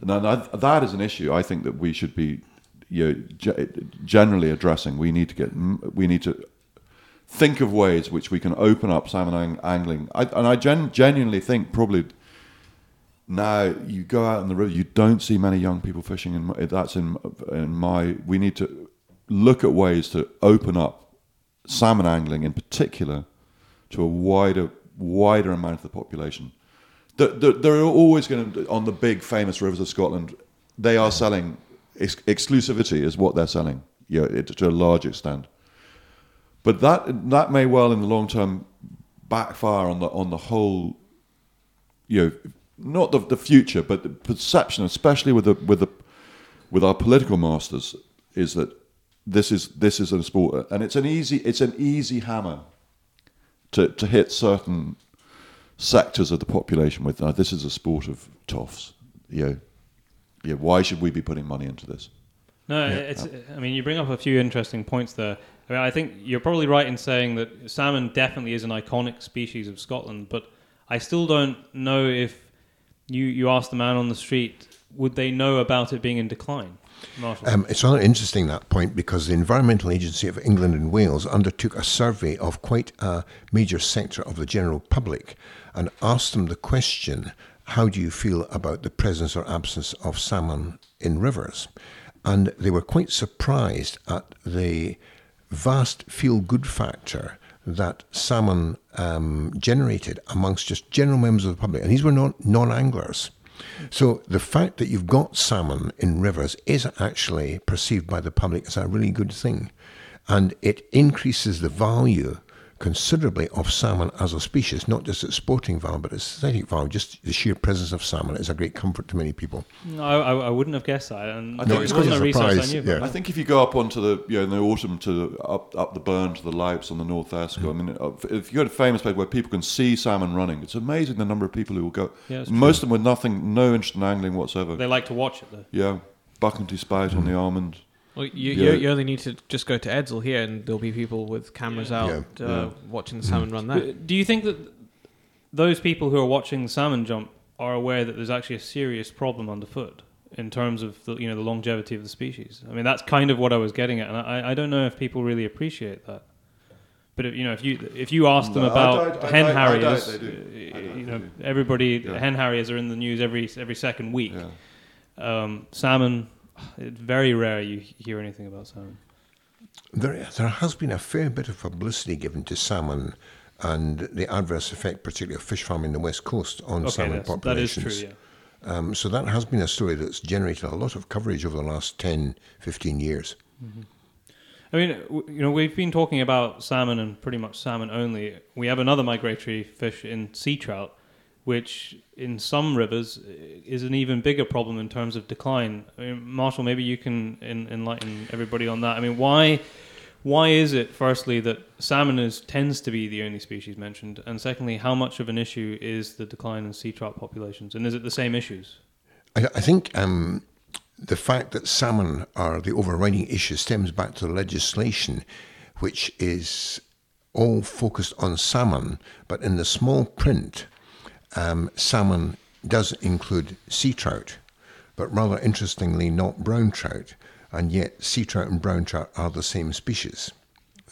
Now that, that is an issue. I think that we should be, you know, ge- generally addressing. We need to get. We need to think of ways which we can open up salmon ang- angling. I, and I gen- genuinely think probably now you go out in the river, you don't see many young people fishing. In my, eh, that's in in my. We need to look at ways to open up salmon angling in particular to a wider wider amount of the population. The, the, they're always going to on the big famous rivers of Scotland. They are selling ex- exclusivity is what they're selling, yeah, it, to a large extent. But that that may well in the long term backfire on the on the whole you know, not the, the future, but the perception, especially with the with the with our political masters, is that this is this is a sport, and it's an easy it's an easy hammer to to hit certain sectors of the population with. Uh, this is a sport of toffs. You know, yeah. Why should we be putting money into this? No, it's. I mean, you bring up a few interesting points there. I mean, I think you're probably right in saying that salmon definitely is an iconic species of Scotland, but I still don't know if you you ask the man on the street, would they know about it being in decline? Um, it's rather interesting that point because the Environmental Agency of England and Wales undertook a survey of quite a major sector of the general public and asked them the question how do you feel about the presence or absence of salmon in rivers? And they were quite surprised at the vast feel good factor that salmon um, generated amongst just general members of the public. And these were not non anglers. So the fact that you've got salmon in rivers is actually perceived by the public as a really good thing. And it increases the value considerably of salmon as a species, not just its sporting value, but its aesthetic value. Just the sheer presence of salmon is a great comfort to many people. No, I, I, I wouldn't have guessed that. And I it think it's wasn't quite a a research surprise, I knew. yeah. I think if you go up onto the you know in the autumn to the, up up the burn to the Loups on the North Esk, I mean, uh, if you go to a famous place where people can see salmon running, it's amazing the number of people who will go. Yeah, it's Most of them with nothing, no interest in angling whatsoever. They like to watch it though. yeah, Buchanty spout on the almond. Well, you, Yeah. you, you only need to just go to Edzell here, and there'll be people with cameras out Yeah. Uh, Yeah. watching the salmon run there. Do you think that those people who are watching the salmon jump are aware that there's actually a serious problem underfoot in terms of the, you know the longevity of the species? I mean, that's kind of what I was getting at, and I, I don't know if people really appreciate that. But if, you know, if you if you ask them No, about doubt- I hen I harriers, they do. uh, I doubt you know, everybody Yeah. hen harriers are in the news every every second week. Yeah. Um, salmon, it's very rare you hear anything about salmon. There, there has been a fair bit of publicity given to salmon and the adverse effect, particularly of fish farming in the west coast, on Okay, salmon that's, that is populations. true. Yeah. Um, so that has been a story that's generated a lot of coverage over the last 10, 15 years. I mean, you know, we've been talking about salmon and pretty much salmon only. We have another migratory fish in sea trout, which in some rivers is an even bigger problem in terms of decline. I mean, Marshall, maybe you can en- enlighten everybody on that. I mean, why why is it, firstly, that salmon is tends to be the only species mentioned, and secondly, how much of an issue is the decline in sea trout populations, and is it the same issues? I, I think um, the fact that salmon are the overriding issue stems back to the legislation, which is all focused on salmon, but in the small print, um, salmon does include sea trout, but rather interestingly, not brown trout. And yet, sea trout and brown trout are the same species.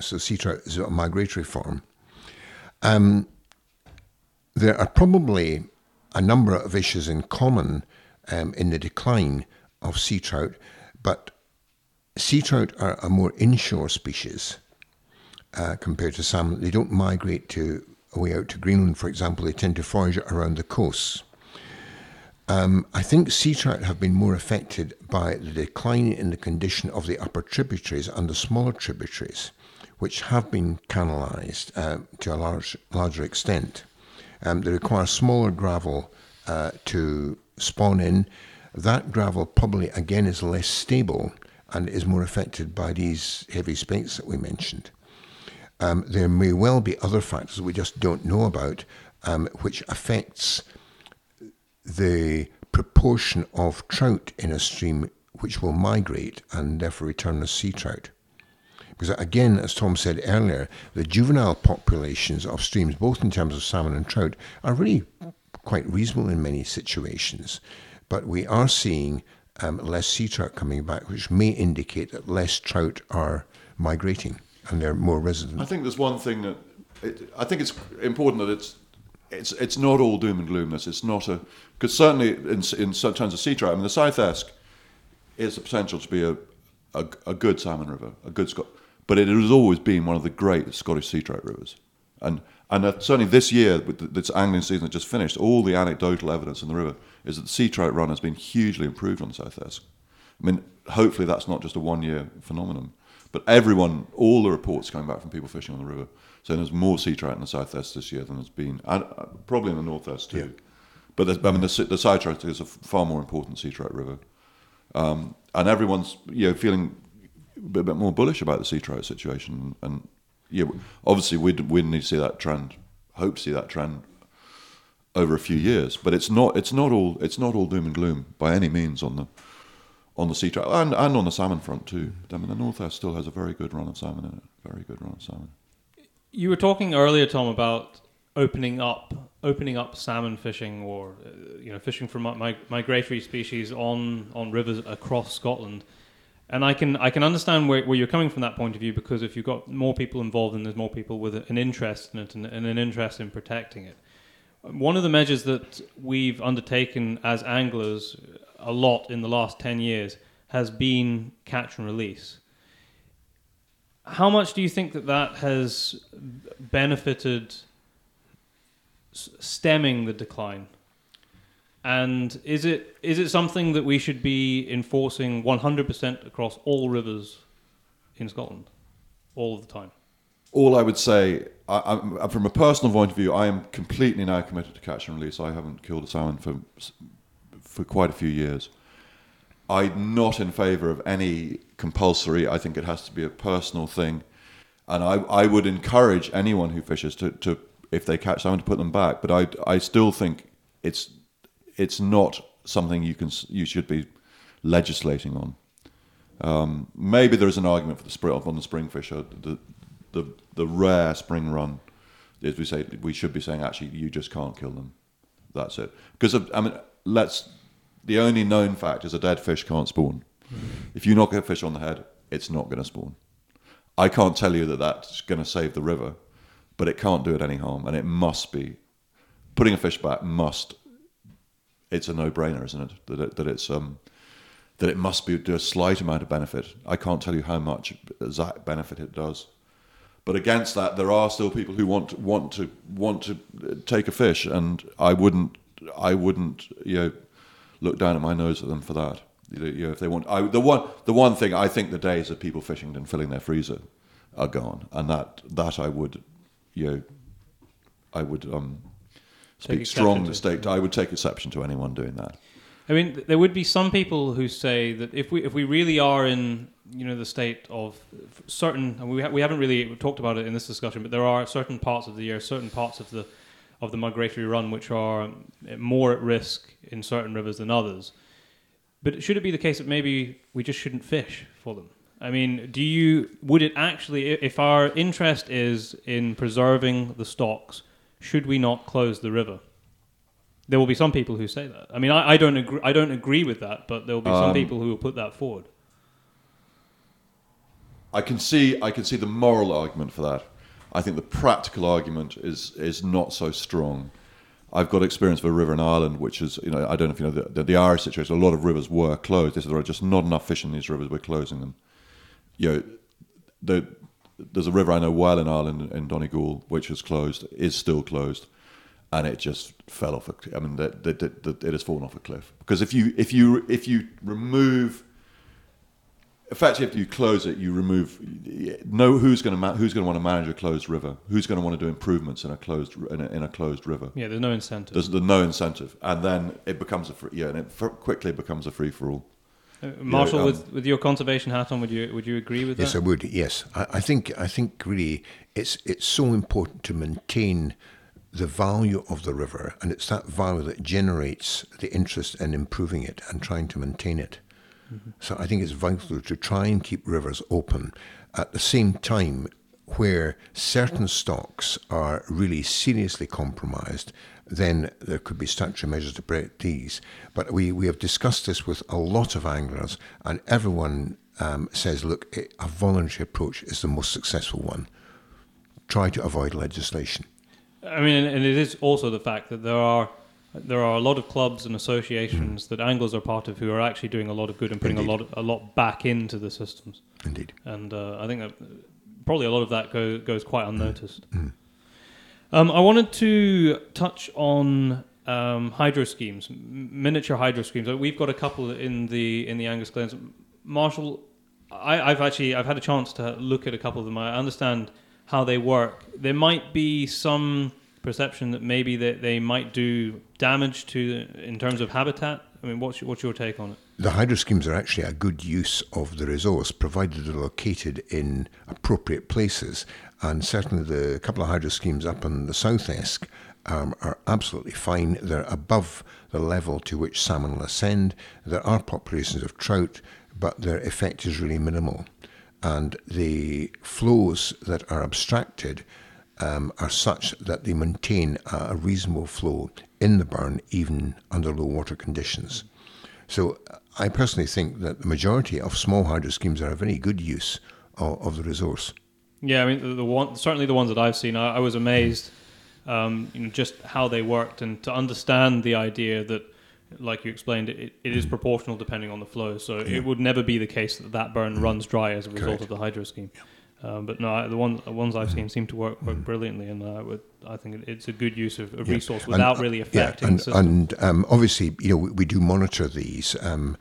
So, sea trout is a migratory form. There are probably a number of issues in common um, in the decline of sea trout, but sea trout are a more inshore species uh, compared to salmon. They don't migrate to away out to Greenland, for example. They tend to forage around the coasts. Um, I think sea trout have been more affected by the decline in the condition of the upper tributaries and the smaller tributaries, which have been canalised uh, to a large, larger extent. Um, they require smaller gravel uh, to spawn in. That gravel probably again is less stable and is more affected by these heavy spikes that we mentioned. Um, there may well be other factors we just don't know about, um, which affects the proportion of trout in a stream which will migrate and therefore return as sea trout. Because again, as Tom said earlier, the juvenile populations of streams, both in terms of salmon and trout, are really quite reasonable in many situations. But we are seeing um, less sea trout coming back, which may indicate that less trout are migrating and they're more resident. I think there's one thing that it, I think it's important that it's it's it's not all doom and gloomness. It's not a because certainly in in terms of sea trout, I mean the South Esk is the potential to be a a, a good salmon river, a good Scot, but it has always been one of the great Scottish sea trout rivers, and and uh, certainly this year with the, this angling season that just finished, all the anecdotal evidence in the river is that the sea trout run has been hugely improved on the South Esk. I mean, hopefully that's not just a one year phenomenon. But everyone, all the reports coming back from people fishing on the river, saying there's more sea trout in the South Esk this year than there's been, and uh, probably in the North Esk too. But I mean, the, the side trout is a far more important sea trout river, um, and everyone's you know feeling a bit, more bullish about the sea trout situation. And yeah, obviously we'd we need to see that trend, hope to see that trend over a few years. But it's not it's not all it's not all doom and gloom by any means on the on the sea trout and, and on the salmon front too. I mean, the North Esk still has a very good run of salmon in it. Very good run of salmon. You were talking earlier, Tom, about opening up, opening up salmon fishing, or uh, you know, fishing for mi- migratory species on on rivers across Scotland. And I can I can understand where, where you're coming from that point of view because if you've got more people involved and there's more people with an interest in it and, and an interest in protecting it. One of the measures that we've undertaken as anglers a lot in the last 10 years has been catch and release. How much do you think that that has benefited stemming the decline? And is it is it something that we should be enforcing 100% across all rivers in Scotland all of the time? All I would say, I, from a personal point of view, I am completely now committed to catch and release. I haven't killed a salmon for for quite a few years. I'm not in favour of any compulsory. I think it has to be a personal thing, and I, I would encourage anyone who fishes to, to if they catch someone to put them back. But I, I still think it's it's not something you can you should be legislating on. Um, maybe there is an argument for the spring on the spring fish, uh, the, the the rare spring run. As we say, we should be saying actually you just can't kill them. That's it. Because I mean, let's. The only known fact is a dead fish can't spawn. If you knock a fish on the head, it's not going to spawn. I can't tell you that that's going to save the river, but it can't do it any harm, and it must be putting a fish back. Must it's a no-brainer, isn't it? That it, that it's um that it must be do a slight amount of benefit. I can't tell you how much exact benefit it does. But against that, there are still people who want want to want to take a fish, and I wouldn't I wouldn't you know look down at my nose at them for that. You know, if they want, I, the one the one thing I think the days of people fishing and filling their freezer are gone, and that that I would you know I would um, speak to. State I would take exception to anyone doing that. I mean, there would be some people who say that if we if we really are in you know the state of certain, and we ha- we haven't really talked about it in this discussion, but there are certain parts of the year, certain parts of the of the migratory run which are um, more at risk in certain rivers than others. But should it be the case that maybe we just shouldn't fish for them? I mean, do you would it actually, if our interest is in preserving the stocks, should we not close the river? There will be some people who say that. I mean, I, I don't agree. I don't agree with that, but there will be some Um, people who will put that forward. I can see I can see the moral argument for that. I think the practical argument is is not so strong. I've got experience of a river in Ireland, which is you know I don't know if you know the, the, the Irish situation. A lot of rivers were closed. They said there are just not enough fish in these rivers. We're closing them. You know, the, there's a river I know well in Ireland in Donegal, which is closed, is still closed, and it just fell off. A, I mean, that it has fallen off a cliff because if you if you if you remove effectively, if you close it, you remove. Know who's going to ma- who's going to want to manage a closed river. Who's going to want to do improvements in a closed in a, in a closed river. Yeah, there's no incentive. There's, there's no incentive, and then it becomes a free, yeah, and it f- quickly becomes a free for all. Uh, Marshall, um, with, with your conservation hat on, would you would you agree with that? Yes, I would. Yes, I, I think I think really it's it's so important to maintain the value of the river, and it's that value that generates the interest in improving it and trying to maintain it. So I think it's vital to try and keep rivers open at the same time where certain stocks are really seriously compromised, then there could be statutory measures to break these. But we, we have discussed this with a lot of anglers, and everyone um, says, look, a voluntary approach is the most successful one. Try to avoid legislation. I mean, and it is also the fact that there are there are a lot of clubs and associations that anglers are part of who are actually doing a lot of good and putting Indeed. a lot a lot back into the systems. Indeed. and uh, I think that probably a lot of that go, goes quite unnoticed. Um, I wanted to touch on um, hydro schemes, m- miniature hydro schemes. We've got a couple in the in the Angus Glens. Marshall, I, I've actually I've had a chance to look at a couple of them. I understand how they work. There might be some perception that maybe they, they might do damage to in terms of habitat. I mean, what's your, what's your take on it? The hydro schemes are actually a good use of the resource, provided they're located in appropriate places. And certainly, the couple of hydro schemes up on the South Esk um, are absolutely fine. They're above the level to which salmon will ascend. There are populations of trout, but their effect is really minimal. And the flows that are abstracted um, are such that they maintain a, a reasonable flow in the burn, even under low water conditions. So I personally think that the majority of small hydro schemes are a very good use of, of the resource. Yeah, I mean the, the one certainly the ones that I've seen, I, I was amazed, um, you know, just how they worked and to understand the idea that, like you explained, it, it is proportional depending on the flow. So it would never be the case that that burn runs dry as a result Correct. of the hydro scheme. Um, but no, the ones the ones I've seen seem to work work brilliantly, and I would I think it's a good use of, of Yeah. resource And, without uh, really yeah, affecting and, the system. and um, obviously, you know, we, we do monitor these. Um,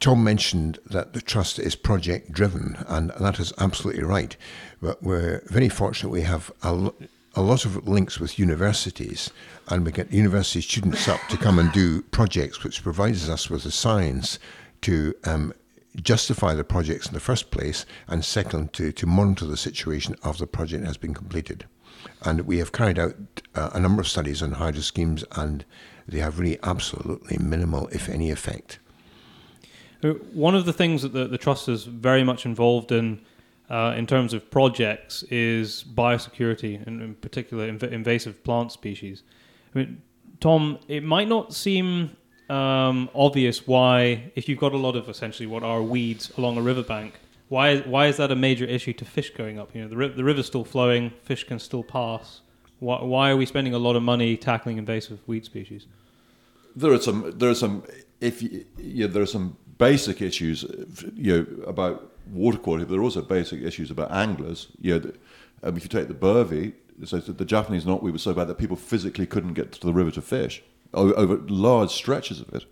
Tom mentioned that the trust is project driven, and that is absolutely right. But we're very fortunate we have a lot of links with universities, and we get university students up to come and do projects, which provides us with the science to um, justify the projects in the first place, and second, to, to monitor the situation after the project has been completed. And we have carried out uh, a number of studies on hydro schemes, and they have really absolutely minimal, if any, effect. Uh, One of the things that the, the trust is very much involved in, uh, in terms of projects, is biosecurity, and in particular inv- invasive plant species. I mean, Tom, it might not seem um, obvious why, if you've got a lot of essentially what are weeds along a riverbank, why why is that a major issue to fish going up? You know, the, ri- the river's still flowing, fish can still pass. Why, why are we spending a lot of money tackling invasive weed species? there are some there are some if you, yeah, there are some basic issues you know about water quality but there are also basic issues about anglers you know the, um, if you take the Burvey so the Japanese knotweed was so bad that people physically couldn't get to the river to fish over large stretches of it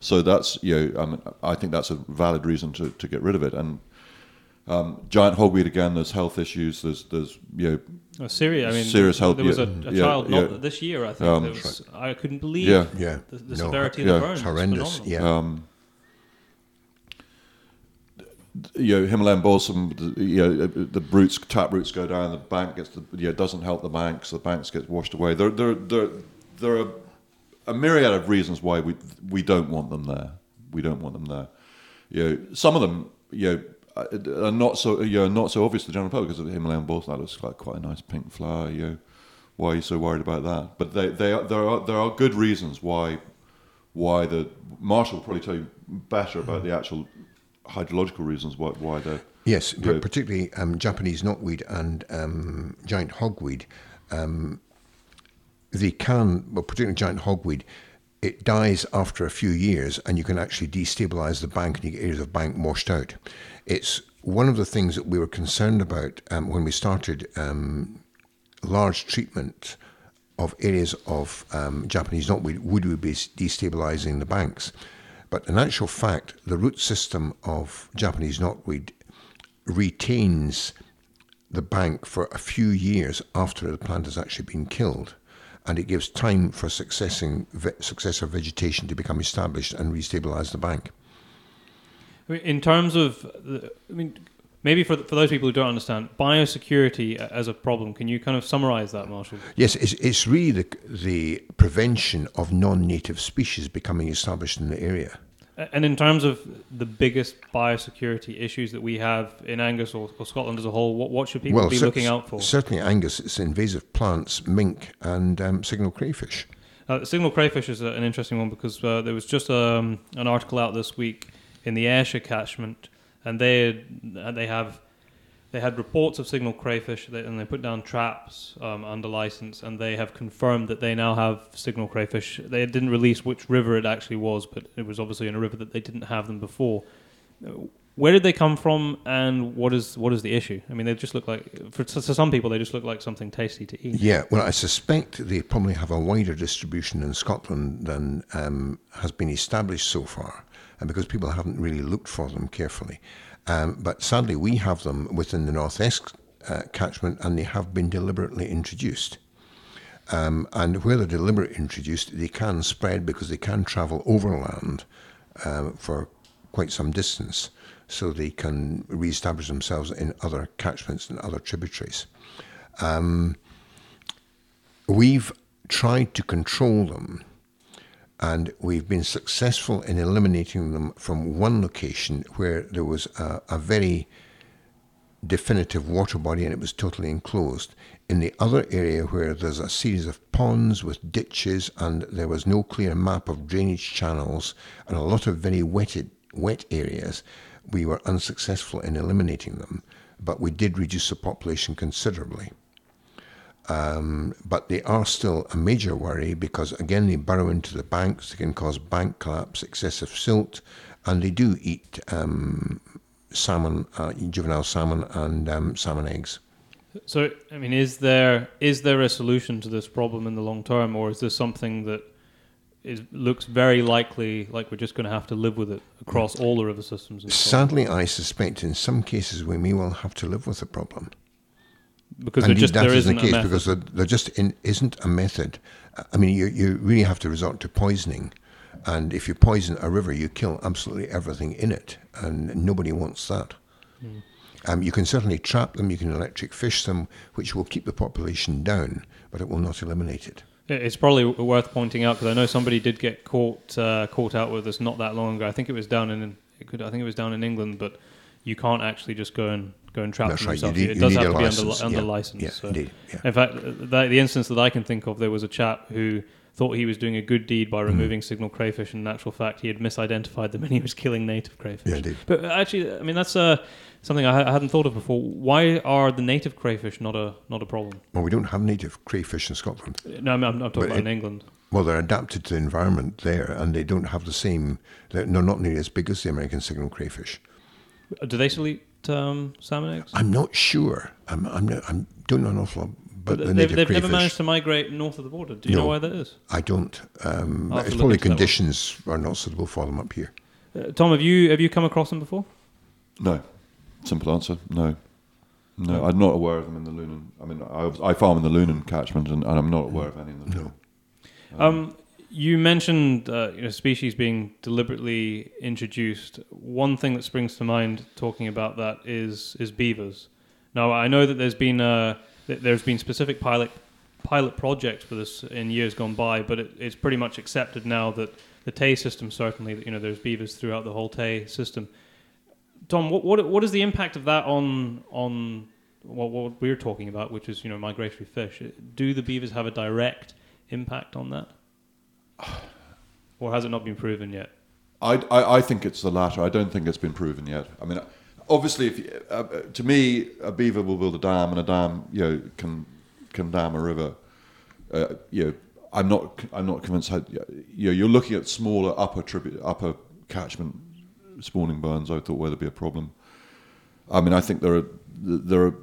so that's you know um, I think that's a valid reason to, to get rid of it and um, giant hogweed again there's health issues there's there's you know Oh, Syria. I mean, Serious there, help, there was a, a Yeah, child yeah. not this year. I think Um, there was, I couldn't believe Yeah. Yeah. the, the No, severity yeah. of the burn. It's It's horrendous. phenomenal. Yeah. um, you know, Himalayan balsam, the- you know, the roots, tap roots go down, the bank gets, the, you know, doesn't help the banks, the banks get washed away. There, there, there, there are a myriad of reasons why we we don't want them there. We don't want them there. You know, some of them, you know, are not so, you know, not so obvious to the general public because of the Himalayan balsam. That looks like quite a nice pink flower. You know, why are you so worried about that? But they, they are, there are there are good reasons why why the Marshall will probably tell you better about the actual hydrological reasons why why the Yes, but particularly um, Japanese knotweed and um, giant hogweed. Um, they can, well, particularly giant hogweed, it dies after a few years, and you can actually destabilize the bank, and you get areas of bank washed out. It's one of the things that we were concerned about um, when we started um, large treatment of areas of um, Japanese knotweed. Would we be destabilizing the banks? But in actual fact, the root system of Japanese knotweed retains the bank for a few years after the plant has actually been killed, and it gives time for successor vegetation to become established and restabilize the bank. In terms of, the, I mean, maybe for for those people who don't understand biosecurity as a problem, can you kind of summarize that, Marshall? Yes, it's, it's really the, the prevention of non-native species becoming established in the area. And in terms of the biggest biosecurity issues that we have in Angus or, or Scotland as a whole, what, what should people be cer- looking out for? Certainly, Angus, it's invasive plants, mink, and um, signal crayfish. Uh, signal crayfish is an interesting one because uh, there was just um, an article out this week in the Ayrshire catchment, and they they have they had reports of signal crayfish, and they put down traps um, under license, and they have confirmed that they now have signal crayfish. They didn't release which river it actually was, but it was obviously in a river that they didn't have them before. Uh, Where did they come from, and what is what is the issue? I mean, they just look like for to some people they just look like something tasty to eat. Yeah, well, I suspect they probably have a wider distribution in Scotland than um, has been established so far, and because people haven't really looked for them carefully. Um, but sadly, we have them within the North Esk uh, catchment, and they have been deliberately introduced. Um, and where they're deliberately introduced, they can spread because they can travel overland um, for quite some distance, so they can re-establish themselves in other catchments and other tributaries. Um, we've tried to control them, and we've been successful in eliminating them from one location where there was a, a very definitive water body and it was totally enclosed. In the other area where there's a series of ponds with ditches and there was no clear map of drainage channels and a lot of very wetted, wet areas, we were unsuccessful in eliminating them, but we did reduce the population considerably. Um, but they are still a major worry because, again, they burrow into the banks, they can cause bank collapse, excessive silt, and they do eat um, salmon, uh, juvenile salmon, and um, salmon eggs. So, I mean, is there is there a solution to this problem in the long term, or is this something that is looks very likely like we're just going to have to live with it across all the river systems? And so on? Sadly, I suspect in some cases we may well have to live with the problem. Because Indeed, just that there is the case because there, there just in, isn't a method. I mean, you, you really have to resort to poisoning. And if you poison a river, you kill absolutely everything in it. And nobody wants that. Hmm. Um, you can certainly trap them, you can electric fish them, which will keep the population down, but it will not eliminate it. It's probably worth pointing out because I know somebody did get caught uh, caught out with this not that long ago. I think it was down in it could. I think it was down in England, but you can't actually just go and go and trap That's them right. You yourself. need- it does have to be license. under, under Yeah. license. Yeah, so. indeed. Yeah. In fact, the, the instance that I can think of, there was a chap who thought he was doing a good deed Mm. by removing signal crayfish. And in actual fact, he had misidentified them and he was killing native crayfish. Yeah, indeed. But actually, I mean, that's uh, something I, I hadn't thought of before. Why are the native crayfish not a not a problem? Well, we don't have native crayfish in Scotland. No, I'm, I'm talking But about it- in England. Well, they're adapted to the environment there, and they don't have the same. They're, they're not nearly as big as the American signal crayfish. Do they still eat um, salmon eggs? I'm not sure. I'm. I'm. Not, I'm don't know an awful lot about the they've they've never managed to migrate north of the border. Do you know why that is? I don't. Um, I'll have to it's probably into that one. conditions are not suitable for them up here. Uh, Tom, have you have you come across them before? No. Simple answer. No. No, I'm not aware of them in the Lunan. I mean, I, I farm in the Lunan catchment, and, and I'm not aware of any of them. No. Um, you mentioned uh, you know, species being deliberately introduced. One thing that springs to mind talking about that is is beavers. Now I know that there's been uh, there's been specific pilot pilot projects for this in years gone by, but it, it's pretty much accepted now that the Tay system certainly you know there's beavers throughout the whole Tay system. Tom, what what what is the impact of that on on what, what we're talking about, which is you know migratory fish? Do the beavers have a direct impact on that? Or has it not been proven yet? I, I, I think it's the latter. I don't think it's been proven yet. I mean, obviously, if uh, uh, to me, a beaver will build a dam, and a dam, you know, can can dam a river. Uh, you know, I'm not I'm not convinced. How, you know, you're looking at smaller upper tribute upper catchment spawning burns. I thought where there'd be a problem. I mean, I think there are there are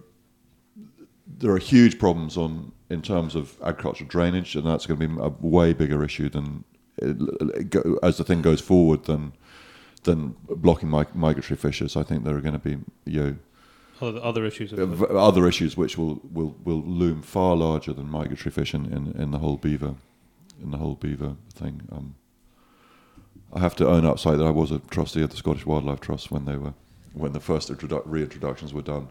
there are huge problems on in terms of agricultural drainage, and that's going to be a way bigger issue than as the thing goes forward than than blocking mig- migratory fishes. I think there are going to be you know, Other, other issues. Uh, other issues which will, will, will loom far larger than migratory fish in, in, in the whole beaver in the whole beaver thing. Um, I have to own up side that I was a trustee of the Scottish Wildlife Trust when they were when the first introdu- reintroductions were done.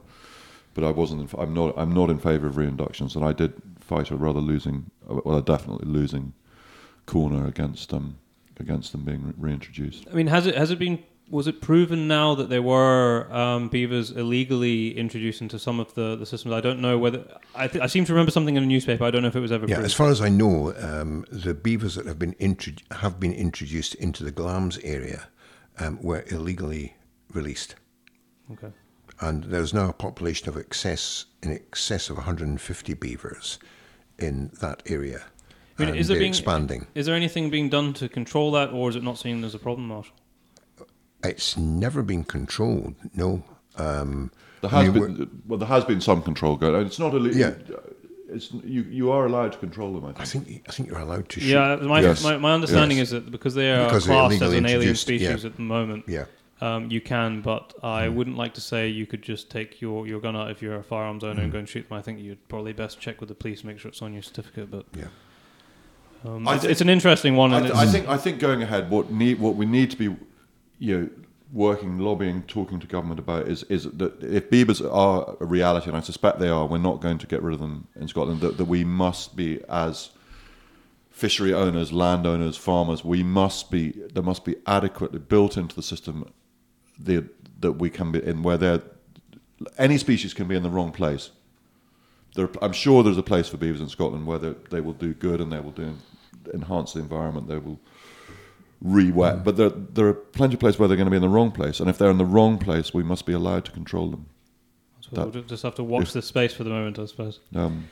But I wasn't. In, f- I'm not. I'm not in favour of reintroductions, and I did fight a rather losing, well, a definitely losing corner against um against them being re- reintroduced. I mean, has it has it been was it proven now that there were um, beavers illegally introduced into some of the, the systems? I don't know whether I, th- I seem to remember something in a newspaper. I don't know if it was ever Yeah, proved. as far as I know, um, the beavers that have been intro- have been introduced into the Glamis area um, were illegally released, okay. And there's now a population of excess in excess of 150 beavers in that area. I mean, and is there being- expanding? Is there anything being done to control that, or is it not seen as a problem, Marshall? It's never been controlled. No. Um, There I has mean, been well, there has been some control going. on. It's not a Yeah. It's you. You are allowed to control them. I think. I think I think you're allowed to shoot. Yeah, my, Yes. my, my understanding Yes. is that because they are Because classed as an alien species yeah. at the moment, Yeah. Um, you can. But I wouldn't like to say you could just take your, your gun out if you're a firearms owner and go and shoot them. I think you'd probably best check with the police, make sure it's on your certificate. But Yeah. um, it's, it's an interesting one. I, th- I think. I think going ahead, what need what we need to be, you know, working, lobbying, talking to government about is is that if beavers are a reality, and I suspect they are, we're not going to get rid of them in Scotland. That, that we must be as fishery owners, landowners, farmers, we must be there must be adequately built into the system the that we can be in where they're any species can be in the wrong place. There, I'm sure there's a place for beavers in Scotland where they, they will do good and they will do enhance the environment. They will re-wet, but there there are plenty of places where they're going to be in the wrong place. And if they're in the wrong place, we must be allowed to control them. so we'll just have to watch if- this space for the moment, I suppose. Um,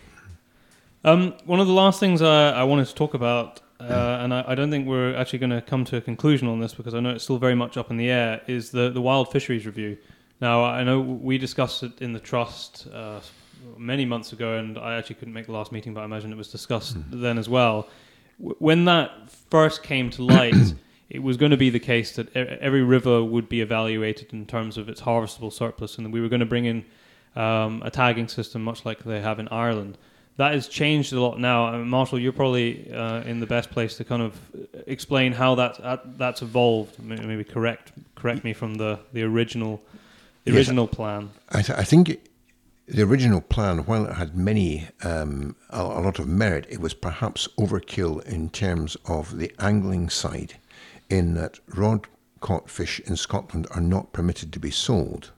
Um, one of the last things I, I wanted to talk about, uh, and I, I don't think we're actually going to come to a conclusion on this because I know it's still very much up in the air, is the, the wild fisheries review. Now, I know we discussed it in the trust uh, many months ago, and I actually couldn't make the last meeting, but I imagine it was discussed then as well. W- When that first came to light, it was going to be the case that e- every river would be evaluated in terms of its harvestable surplus, and we were going to bring in um, a tagging system much like they have in Ireland. That has changed a lot now. I mean, Marshall, you're probably uh, in the best place to kind of explain how that, that that's evolved. Maybe correct correct me from the, the original the Yes. original plan. I, th- I think the original plan, while it had many um, a, a lot of merit, it was perhaps overkill in terms of the angling side, in that rod caught fish in Scotland are not permitted to be sold,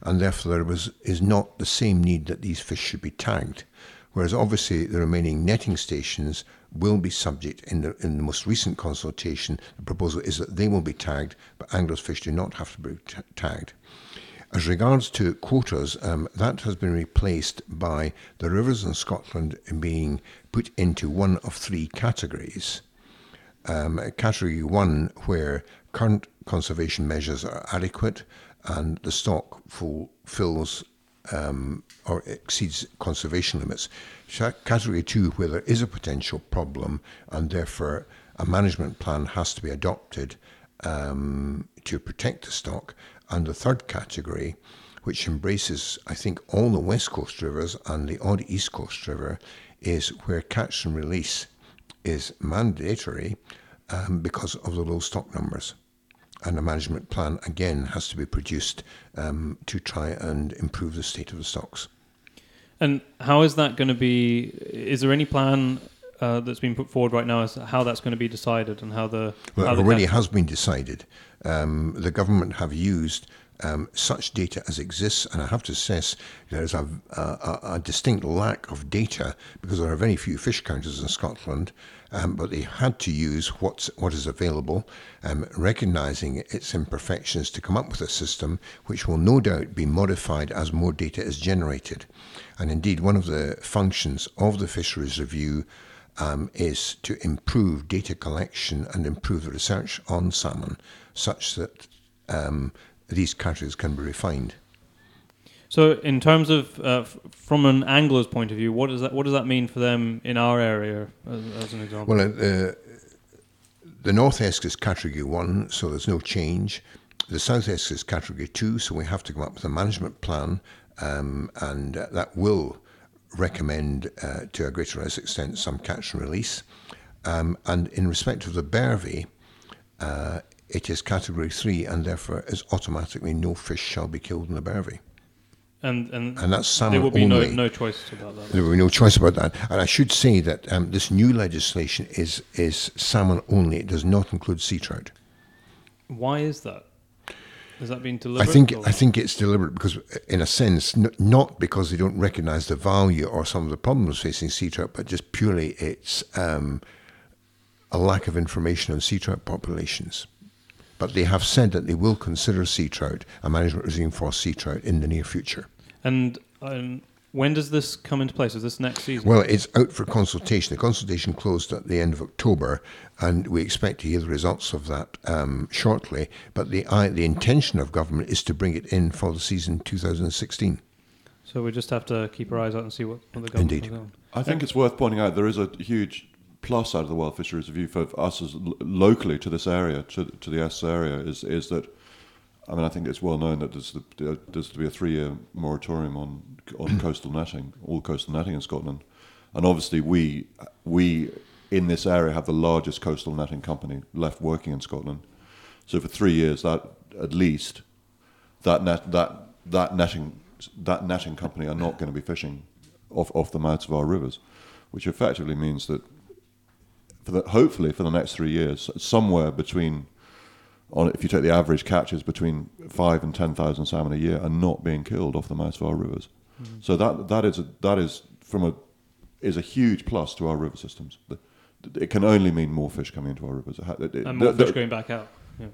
and therefore there was, is not the same need that these fish should be tagged. Whereas obviously the remaining netting stations will be subject in the, in the most recent consultation. The proposal is that they will be tagged, but anglers fish do not have to be t- tagged. As regards to quotas, um, that has been replaced by the rivers in Scotland being put into one of three categories. Um, category one, where current conservation measures are adequate and the stock fulfills um, or exceeds conservation limits. Category two, where there is a potential problem and therefore a management plan has to be adopted um, to protect the stock. And the third category, which embraces, I think, all the West Coast rivers and the odd East Coast river, is where catch and release is mandatory um, because of the low stock numbers. And a management plan, again, has to be produced um, to try and improve the state of the stocks. And how is that going to be? Is there any plan uh, that's been put forward right now as to how that's going to be decided and how the well, how it already has been decided. Um, the government have used um, such data as exists, and I have to stress there is a, a, a, distinct lack of data because there are very few fish counters in Scotland, um, but they had to use what's, what is available, um, recognising its imperfections to come up with a system which will no doubt be modified as more data is generated. And indeed, one of the functions of the Fisheries Review um, is to improve data collection and improve the research on salmon such that um, these categories can be refined. So, in terms of uh, f- from an angler's point of view, what does that what does that mean for them in our area, as, as an example? Well, uh, the North Esk is category one, so there's no change. The South Esk is category two, so we have to come up with a management plan, um, and that will recommend uh, to a greater or less extent some catch and release. Um, and in respect of the Bervie, uh, it is category three, and therefore is automatically no fish shall be killed in the Bervie. And and, And that's salmon there will be only. no no choice about that. There will be no choice about that. And I should say that um, this new legislation is is salmon only. It does not include sea trout. Why is that? Has that been deliberate? I think or- I think it's deliberate because, in a sense, n- not because they don't recognise the value or some of the problems facing sea trout, but just purely it's um, a lack of information on sea trout populations. But they have said that they will consider sea trout a management regime for sea trout in the near future. And um, when does this come into place? Is this next season? Well, it's out for consultation. The consultation closed at the end of October, and we expect to hear the results of that um, shortly. But the I, the intention of government is to bring it in for the season 2016. so we just have to keep our eyes out and see what, what the government Indeed. is doing. I think it's worth pointing out there is a huge plus out of the Wild Fisheries Review for us as lo- locally to this area, to, to the Esk area, is is that. I mean, I think it's well known that there's, the, there's to be a three-year moratorium on on coastal netting, all coastal netting in Scotland, and obviously we we in this area have the largest coastal netting company left working in Scotland. So for three years, that at least that net that that netting that netting company are not going to be fishing off off the mouths of our rivers, which effectively means that for the, hopefully for the next three years, somewhere between on if you take the average catches between five and ten thousand salmon a year are not being killed off the mouths of our rivers. Mm. So that that is a, that is from a is a huge plus to our river systems. It can only mean more fish coming into our rivers. It it- And more the- fish the- going back out. Yeah.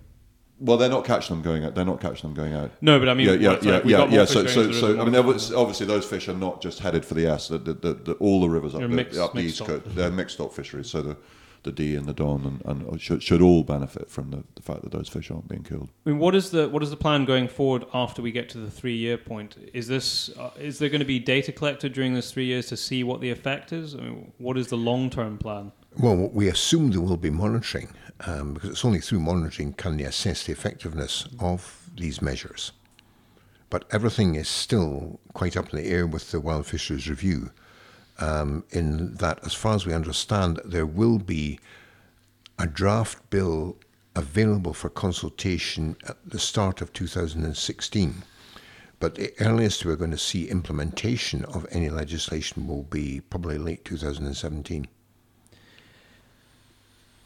well, they're not catching them going out. They're not catching them going out. No, but I mean, yeah, yeah, yeah, like, yeah, yeah. So, so, so I mean, more obviously, those fish are not just headed for the Esk. The, the, the, the, all the rivers up, the, mixed- up the east coast, they're mixed stock fisheries. So the, the Dee and the Don and, and should, should all benefit from the, the fact that those fish aren't being killed. I mean, what is the what is the plan going forward after we get to the three year point? Is this uh, is there going to be data collected during those three years to see what the effect is? I mean, what is the long term plan? Well, we assume there will be monitoring um, because it's only through monitoring can they assess the effectiveness of these measures. But everything is still quite up in the air with the Wild Fisheries Review. Um, in that, as far as we understand, there will be a draft bill available for consultation at the start of 2016. But the earliest we're going to see implementation of any legislation will be probably late 2017.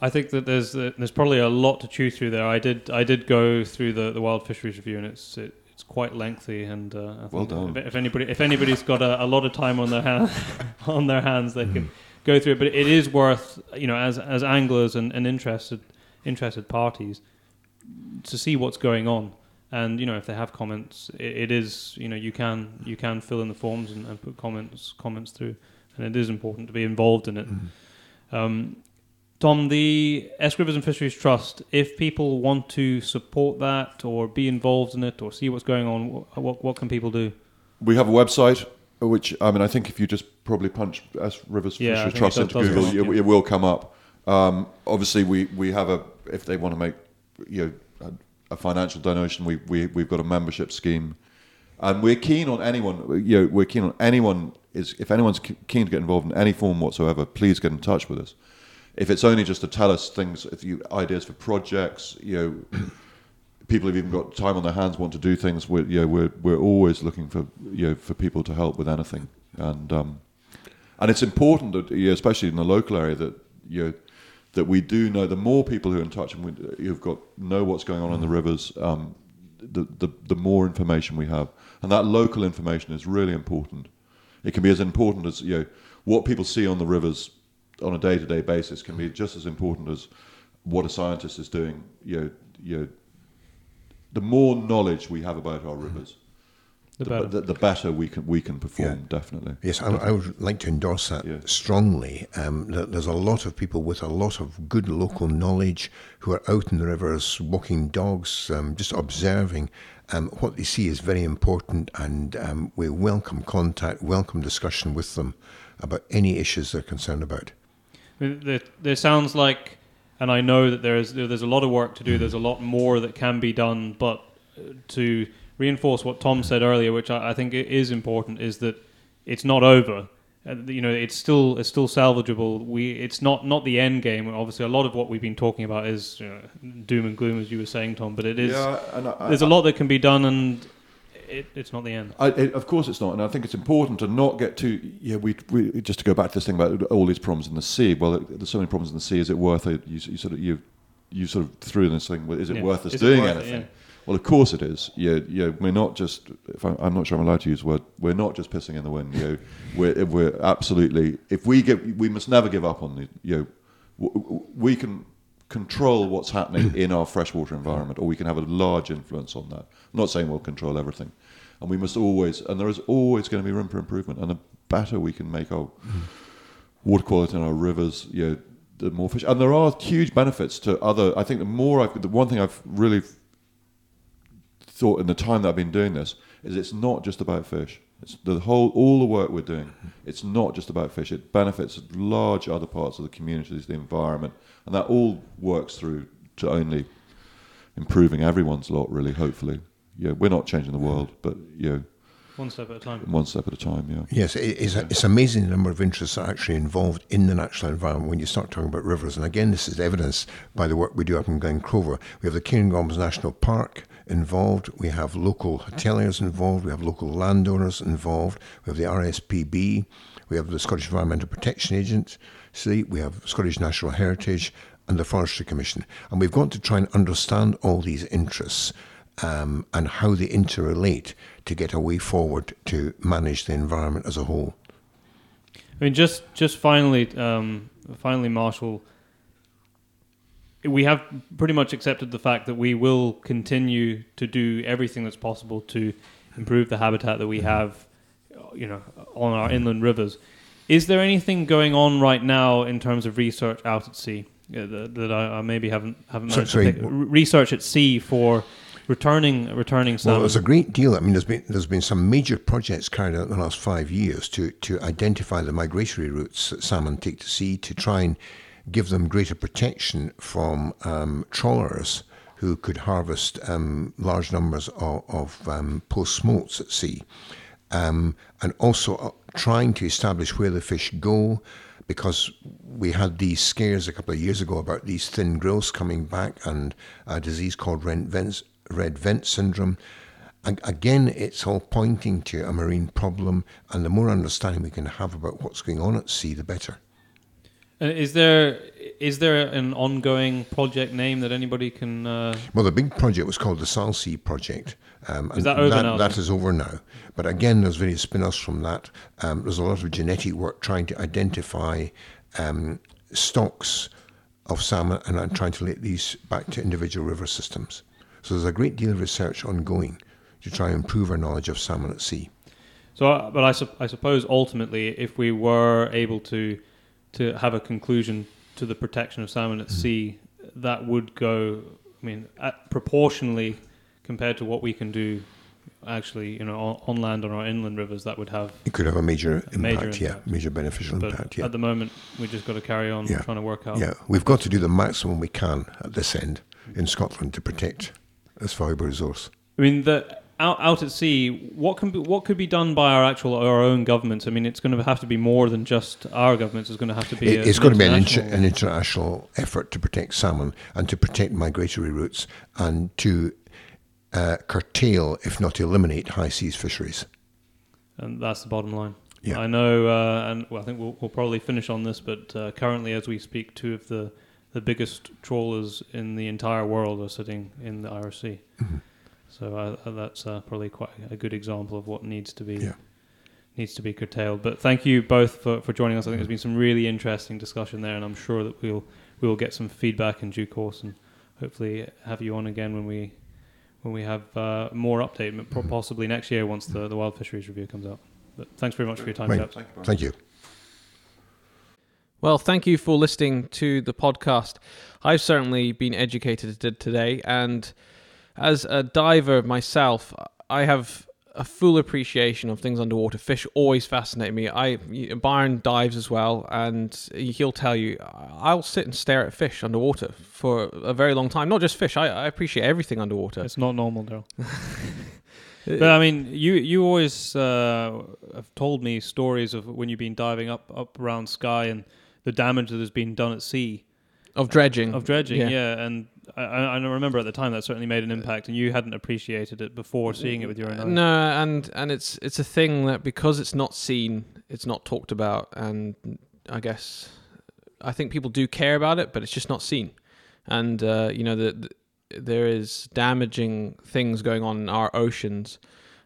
I think that there's there's probably a lot to chew through there. I did I did go through the, the Wild Fisheries Review, and it's it, it's quite lengthy. And uh, I Well done. If, if anybody if anybody's got a, a lot of time on their hand, on their hands, they can go through it. But it is worth you know as as anglers and, and interested interested parties to see what's going on. And you know if they have comments, it, it is you know you can you can fill in the forms and, and put comments comments through, and it is important to be involved in it. Um, Tom, the Esk Rivers and Fisheries Trust, if people want to support that or be involved in it or see what's going on, what, what can people do? We have a website, which I mean, I think if you just probably punch Esk Rivers Yeah, Fisheries Trust it into does- does Google, up, it, it will come up. Um, obviously, we, we have a if they want to make you know a, a financial donation, we, we we've got a membership scheme, and we're keen on anyone. You know, we're keen on anyone is if anyone's keen to get involved in any form whatsoever, please get in touch with us. If it's only just to tell us things, if you ideas for projects, you know people who've even got time on their hands want to do things. We're, you know, we're we're always looking for you know for people to help with anything, and um, and it's important that you know, especially in the local area that you know, that we do know the more people who are in touch and we, you've got know what's going on in the rivers, um, the, the the more information we have, and that local information is really important. It can be as important as you know what people see on the rivers on a day to day basis can be just as important as what a scientist is doing. You know, you know, the more knowledge we have about our rivers, The the, better. the, the better we can we can perform. Definitely. Yes, I, I would like to endorse that Yeah. strongly. Um, there- there's a lot of people with a lot of good local knowledge who are out in the rivers walking dogs, um, just observing. Um, what they see is very important, and um, we welcome contact, welcome discussion with them about any issues they're concerned about. There, there sounds like, and I know that there's there's a lot of work to do. There's a lot more that can be done, but uh, to reinforce what Tom said earlier, which I, I think is important, is that it's not over. Uh, you know, it's still it's still salvageable. We it's not not the end game. Obviously, a lot of what we've been talking about is you know, doom and gloom, as you were saying, Tom. But it is Yeah, I- there's a lot that can be done, and it, it's not the end. I, it, of course, it's not, and I think it's important to not get too. Yeah, we, we just to go back to this thing about all these problems in the sea. Well, there's so many problems in the sea. Is it worth it? You, you sort of you you sort of threw this thing. well, Is it Yeah. worth us Is doing worth anything? Yeah. Well, of course it is. Yeah, yeah. We're not just. If I, I'm not sure I'm allowed to use the word. We're not just pissing in the wind. You know, we're we're absolutely. If we give, we must never give up on the. You know, we can control what's happening in our freshwater environment, or we can have a large influence on that. I'm not saying we'll control everything, and we must always. And there is always going to be room for improvement. And the better we can make our water quality in our rivers, you know, the more fish. And there are huge benefits to other. I think the more I've, the one thing I've really thought in the time that I've been doing this is it's not just about fish. It's the whole, all the work we're doing. It's not just about fish. It benefits large other parts of the communities, the environment, and that all works through to only improving everyone's lot. Really, hopefully, yeah, we're not changing the world, but you know, One step at a time. one step at a time. Yeah. Yes, it- it's, it's amazing the number of interests that are actually involved in the natural environment when you start talking about rivers. And again, this is evidenced by the work we do up in Glen Clova. We have the Cairngorms National Park involved, we have local hoteliers involved, we have local landowners involved, we have the RSPB, we have the Scottish Environmental Protection Agency, we have Scottish Natural Heritage, and the Forestry Commission. And we've got to try and understand all these interests um, and how they interrelate to get a way forward to manage the environment as a whole. I mean, just just finally, um, finally, Marshall, we have pretty much accepted the fact that we will continue to do everything that's possible to improve the habitat that we have, you know, on our inland rivers. Is there anything going on right now in terms of research out at sea uh, that, that I, I maybe haven't haven't managed sorry, to pick? R- research at sea for returning returning salmon? Well, there's a great deal. I mean, there's been there's been some major projects carried out in the last five years to to identify the migratory routes that salmon take to sea to try and give them greater protection from um, trawlers who could harvest um, large numbers of, of um, post smolts at sea, um, and also uh, trying to establish where the fish go. Because we had these scares a couple of years ago about these thin grilse coming back and a disease called red vent, red vent syndrome. Ag- Again, it's all pointing to a marine problem, and the more understanding we can have about what's going on at sea, the better. Uh, Is there is there an ongoing project name that anybody can? Uh, Well, the big project was called the Salsea Project. Um, Is that over that, now, That is over now. But again, there's various spin-offs from that. Um, there's a lot of genetic work trying to identify um, stocks of salmon and uh, trying to link these back to individual river systems. So there's a great deal of research ongoing to try and improve our knowledge of salmon at sea. so, uh, but I, sup- I suppose ultimately, if we were able to to have a conclusion to the protection of salmon at mm-hmm. sea, that would go. I mean, at, proportionally compared to what we can do, actually, you know, on, on land on our inland rivers, that would have. It could have a major impact, A major yeah, major beneficial But impact, yeah. at the moment, we just got to carry on Yeah. trying to work out. Yeah, we've got to do the maximum we can at this end in Scotland to protect this valuable resource. I mean, the out, out at sea, what can be, what could be done by our actual our own governments? I mean, it's going to have to be more than just our governments. It's going to have to be. It- a- it's going to be an, inter- international- an international effort to protect salmon and to protect migratory routes and to uh, curtail, if not eliminate, high seas fisheries. and that's the bottom line. Yeah. I know, uh, and well, I think we'll, we'll probably finish on this, but uh, currently, as we speak, two of the the biggest trawlers in the entire world are sitting in the Irish Sea. Mm-hmm. So uh, that's uh, probably quite a good example of what needs to be Yeah. needs to be curtailed. But thank you both for, for joining us. I think there's been some really interesting discussion there, and I'm sure that we'll we will get some feedback in due course, and hopefully have you on again when we when we have uh, more update, possibly next year once the, the Wild Fisheries Review comes out. But thanks very much for your time, Right. chaps. Thank you. Well, thank you for listening to the podcast. I've certainly been educated today, and as a diver myself, I have a full appreciation of things underwater. Fish always fascinate me. I Byron dives as well, and he'll tell you I'll sit and stare at fish underwater for a very long time. Not just fish. I, I appreciate everything underwater. It's not normal, though. but I mean, you you always uh, have told me stories of when you've been diving up up around Skye and the damage that has been done at sea Of dredging. of dredging. Yeah. Yeah, and I, I remember at the time that certainly made an impact, and you hadn't appreciated it before seeing it with your own eyes. No, and and it's it's a thing that because it's not seen, it's not talked about, and I guess I think people do care about it, but it's just not seen. And uh, you know, the, the, there is damaging things going on in our oceans.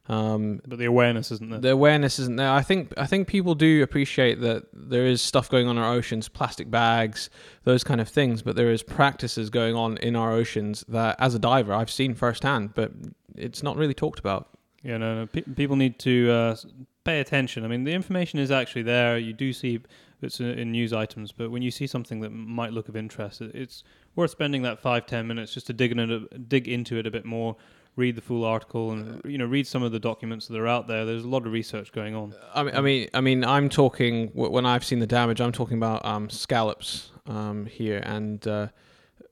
Um, But the awareness isn't there. the awareness isn't there. I think I think people do appreciate that there is stuff going on in our oceans, plastic bags, those kind of things. But there is practices going on in our oceans that, as a diver, I've seen firsthand, but it's not really talked about. Yeah, no, no. Pe- people need to uh, pay attention. I mean, the information is actually there. You do see it's in, in news items, but when you see something that might look of interest, it's worth spending that five ten minutes just to dig in a- dig into it a bit more, read the full article, and you know, read some of the documents that are out there. There's a lot of research going on. I mean, I mean, I mean, I'm talking when I've seen the damage. I'm talking about um, scallops um, here, and uh,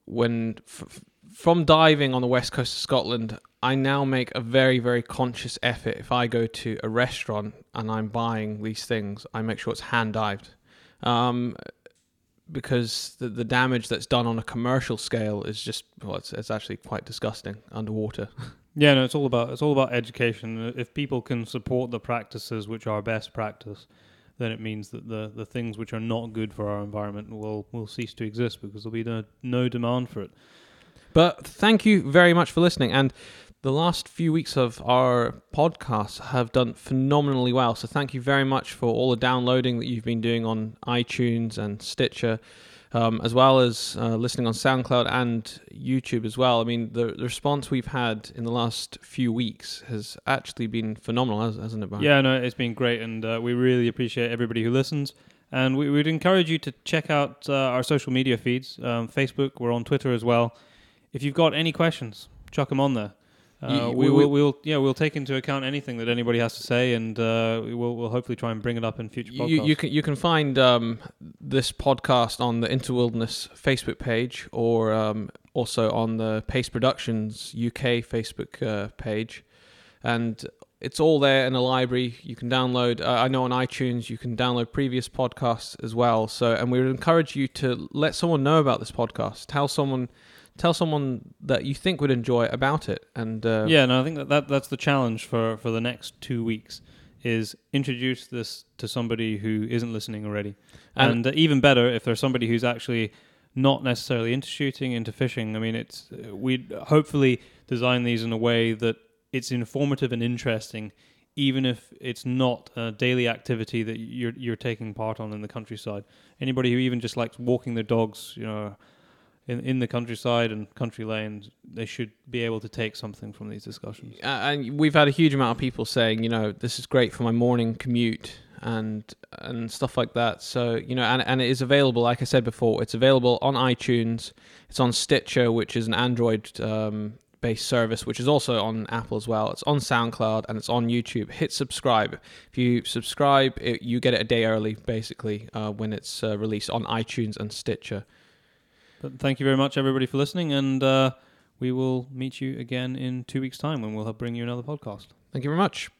when f- from diving on the west coast of Scotland, I now make a very, very conscious effort. If I go to a restaurant and I'm buying these things, I make sure it's hand dived, um, because the the damage that's done on a commercial scale is just well, it's, it's actually quite disgusting underwater. Yeah, no, it's all about it's all about education. If people can support the practices which are best practice, then it means that the, the things which are not good for our environment will will cease to exist because there'll be no, no demand for it. But thank you very much for listening. And the last few weeks of our podcast have done phenomenally well. So thank you very much for all the downloading that you've been doing on iTunes and Stitcher, um, as well as uh, listening on SoundCloud and YouTube as well. I mean, the, the response we've had in the last few weeks has actually been phenomenal, has- hasn't it, Brian? Yeah, no, it's been great, and uh, we really appreciate everybody who listens. And we would encourage you to check out uh, our social media feeds, um, Facebook. We're on Twitter as well. If you've got any questions, chuck them on there. Uh, we, we- will, we'll, yeah, we'll take into account anything that anybody has to say, and uh, we will, we'll hopefully try and bring it up in future podcasts. You, you can you can find um, this podcast on the Interwilderness Facebook page, or um, also on the Pace Productions UK Facebook uh, page, and it's all there in a library. You can download. Uh, I know on iTunes you can download previous podcasts as well. So, and we would encourage you to let someone know about this podcast. Tell someone, tell someone that you think would enjoy about it, and uh, yeah, no, I think that, that that's the challenge for, for the next two weeks is introduce this to somebody who isn't listening already, And- and, uh, even better if there's somebody who's actually not necessarily into shooting, into fishing. I mean, it's we hopefully design these in a way that it's informative and interesting, even if it's not a daily activity that you're you're taking part on in the countryside. Anybody who even just likes walking their dogs, you know, in in the countryside and country lanes, they should be able to take something from these discussions. Uh, and we've had a huge amount of people saying, you know, this is great for my morning commute and and stuff like that. So you know, and and it is available. Like I said before, it's available on iTunes. It's on Stitcher, which is an Android um, based service, which is also on Apple as well. It's on SoundCloud and it's on YouTube. Hit subscribe. If you subscribe, it, you get it a day early, basically, uh, when it's uh, released on iTunes and Stitcher. But thank you very much, everybody, for listening, and uh, we will meet you again in two weeks' time when we'll bring you another podcast. Thank you very much.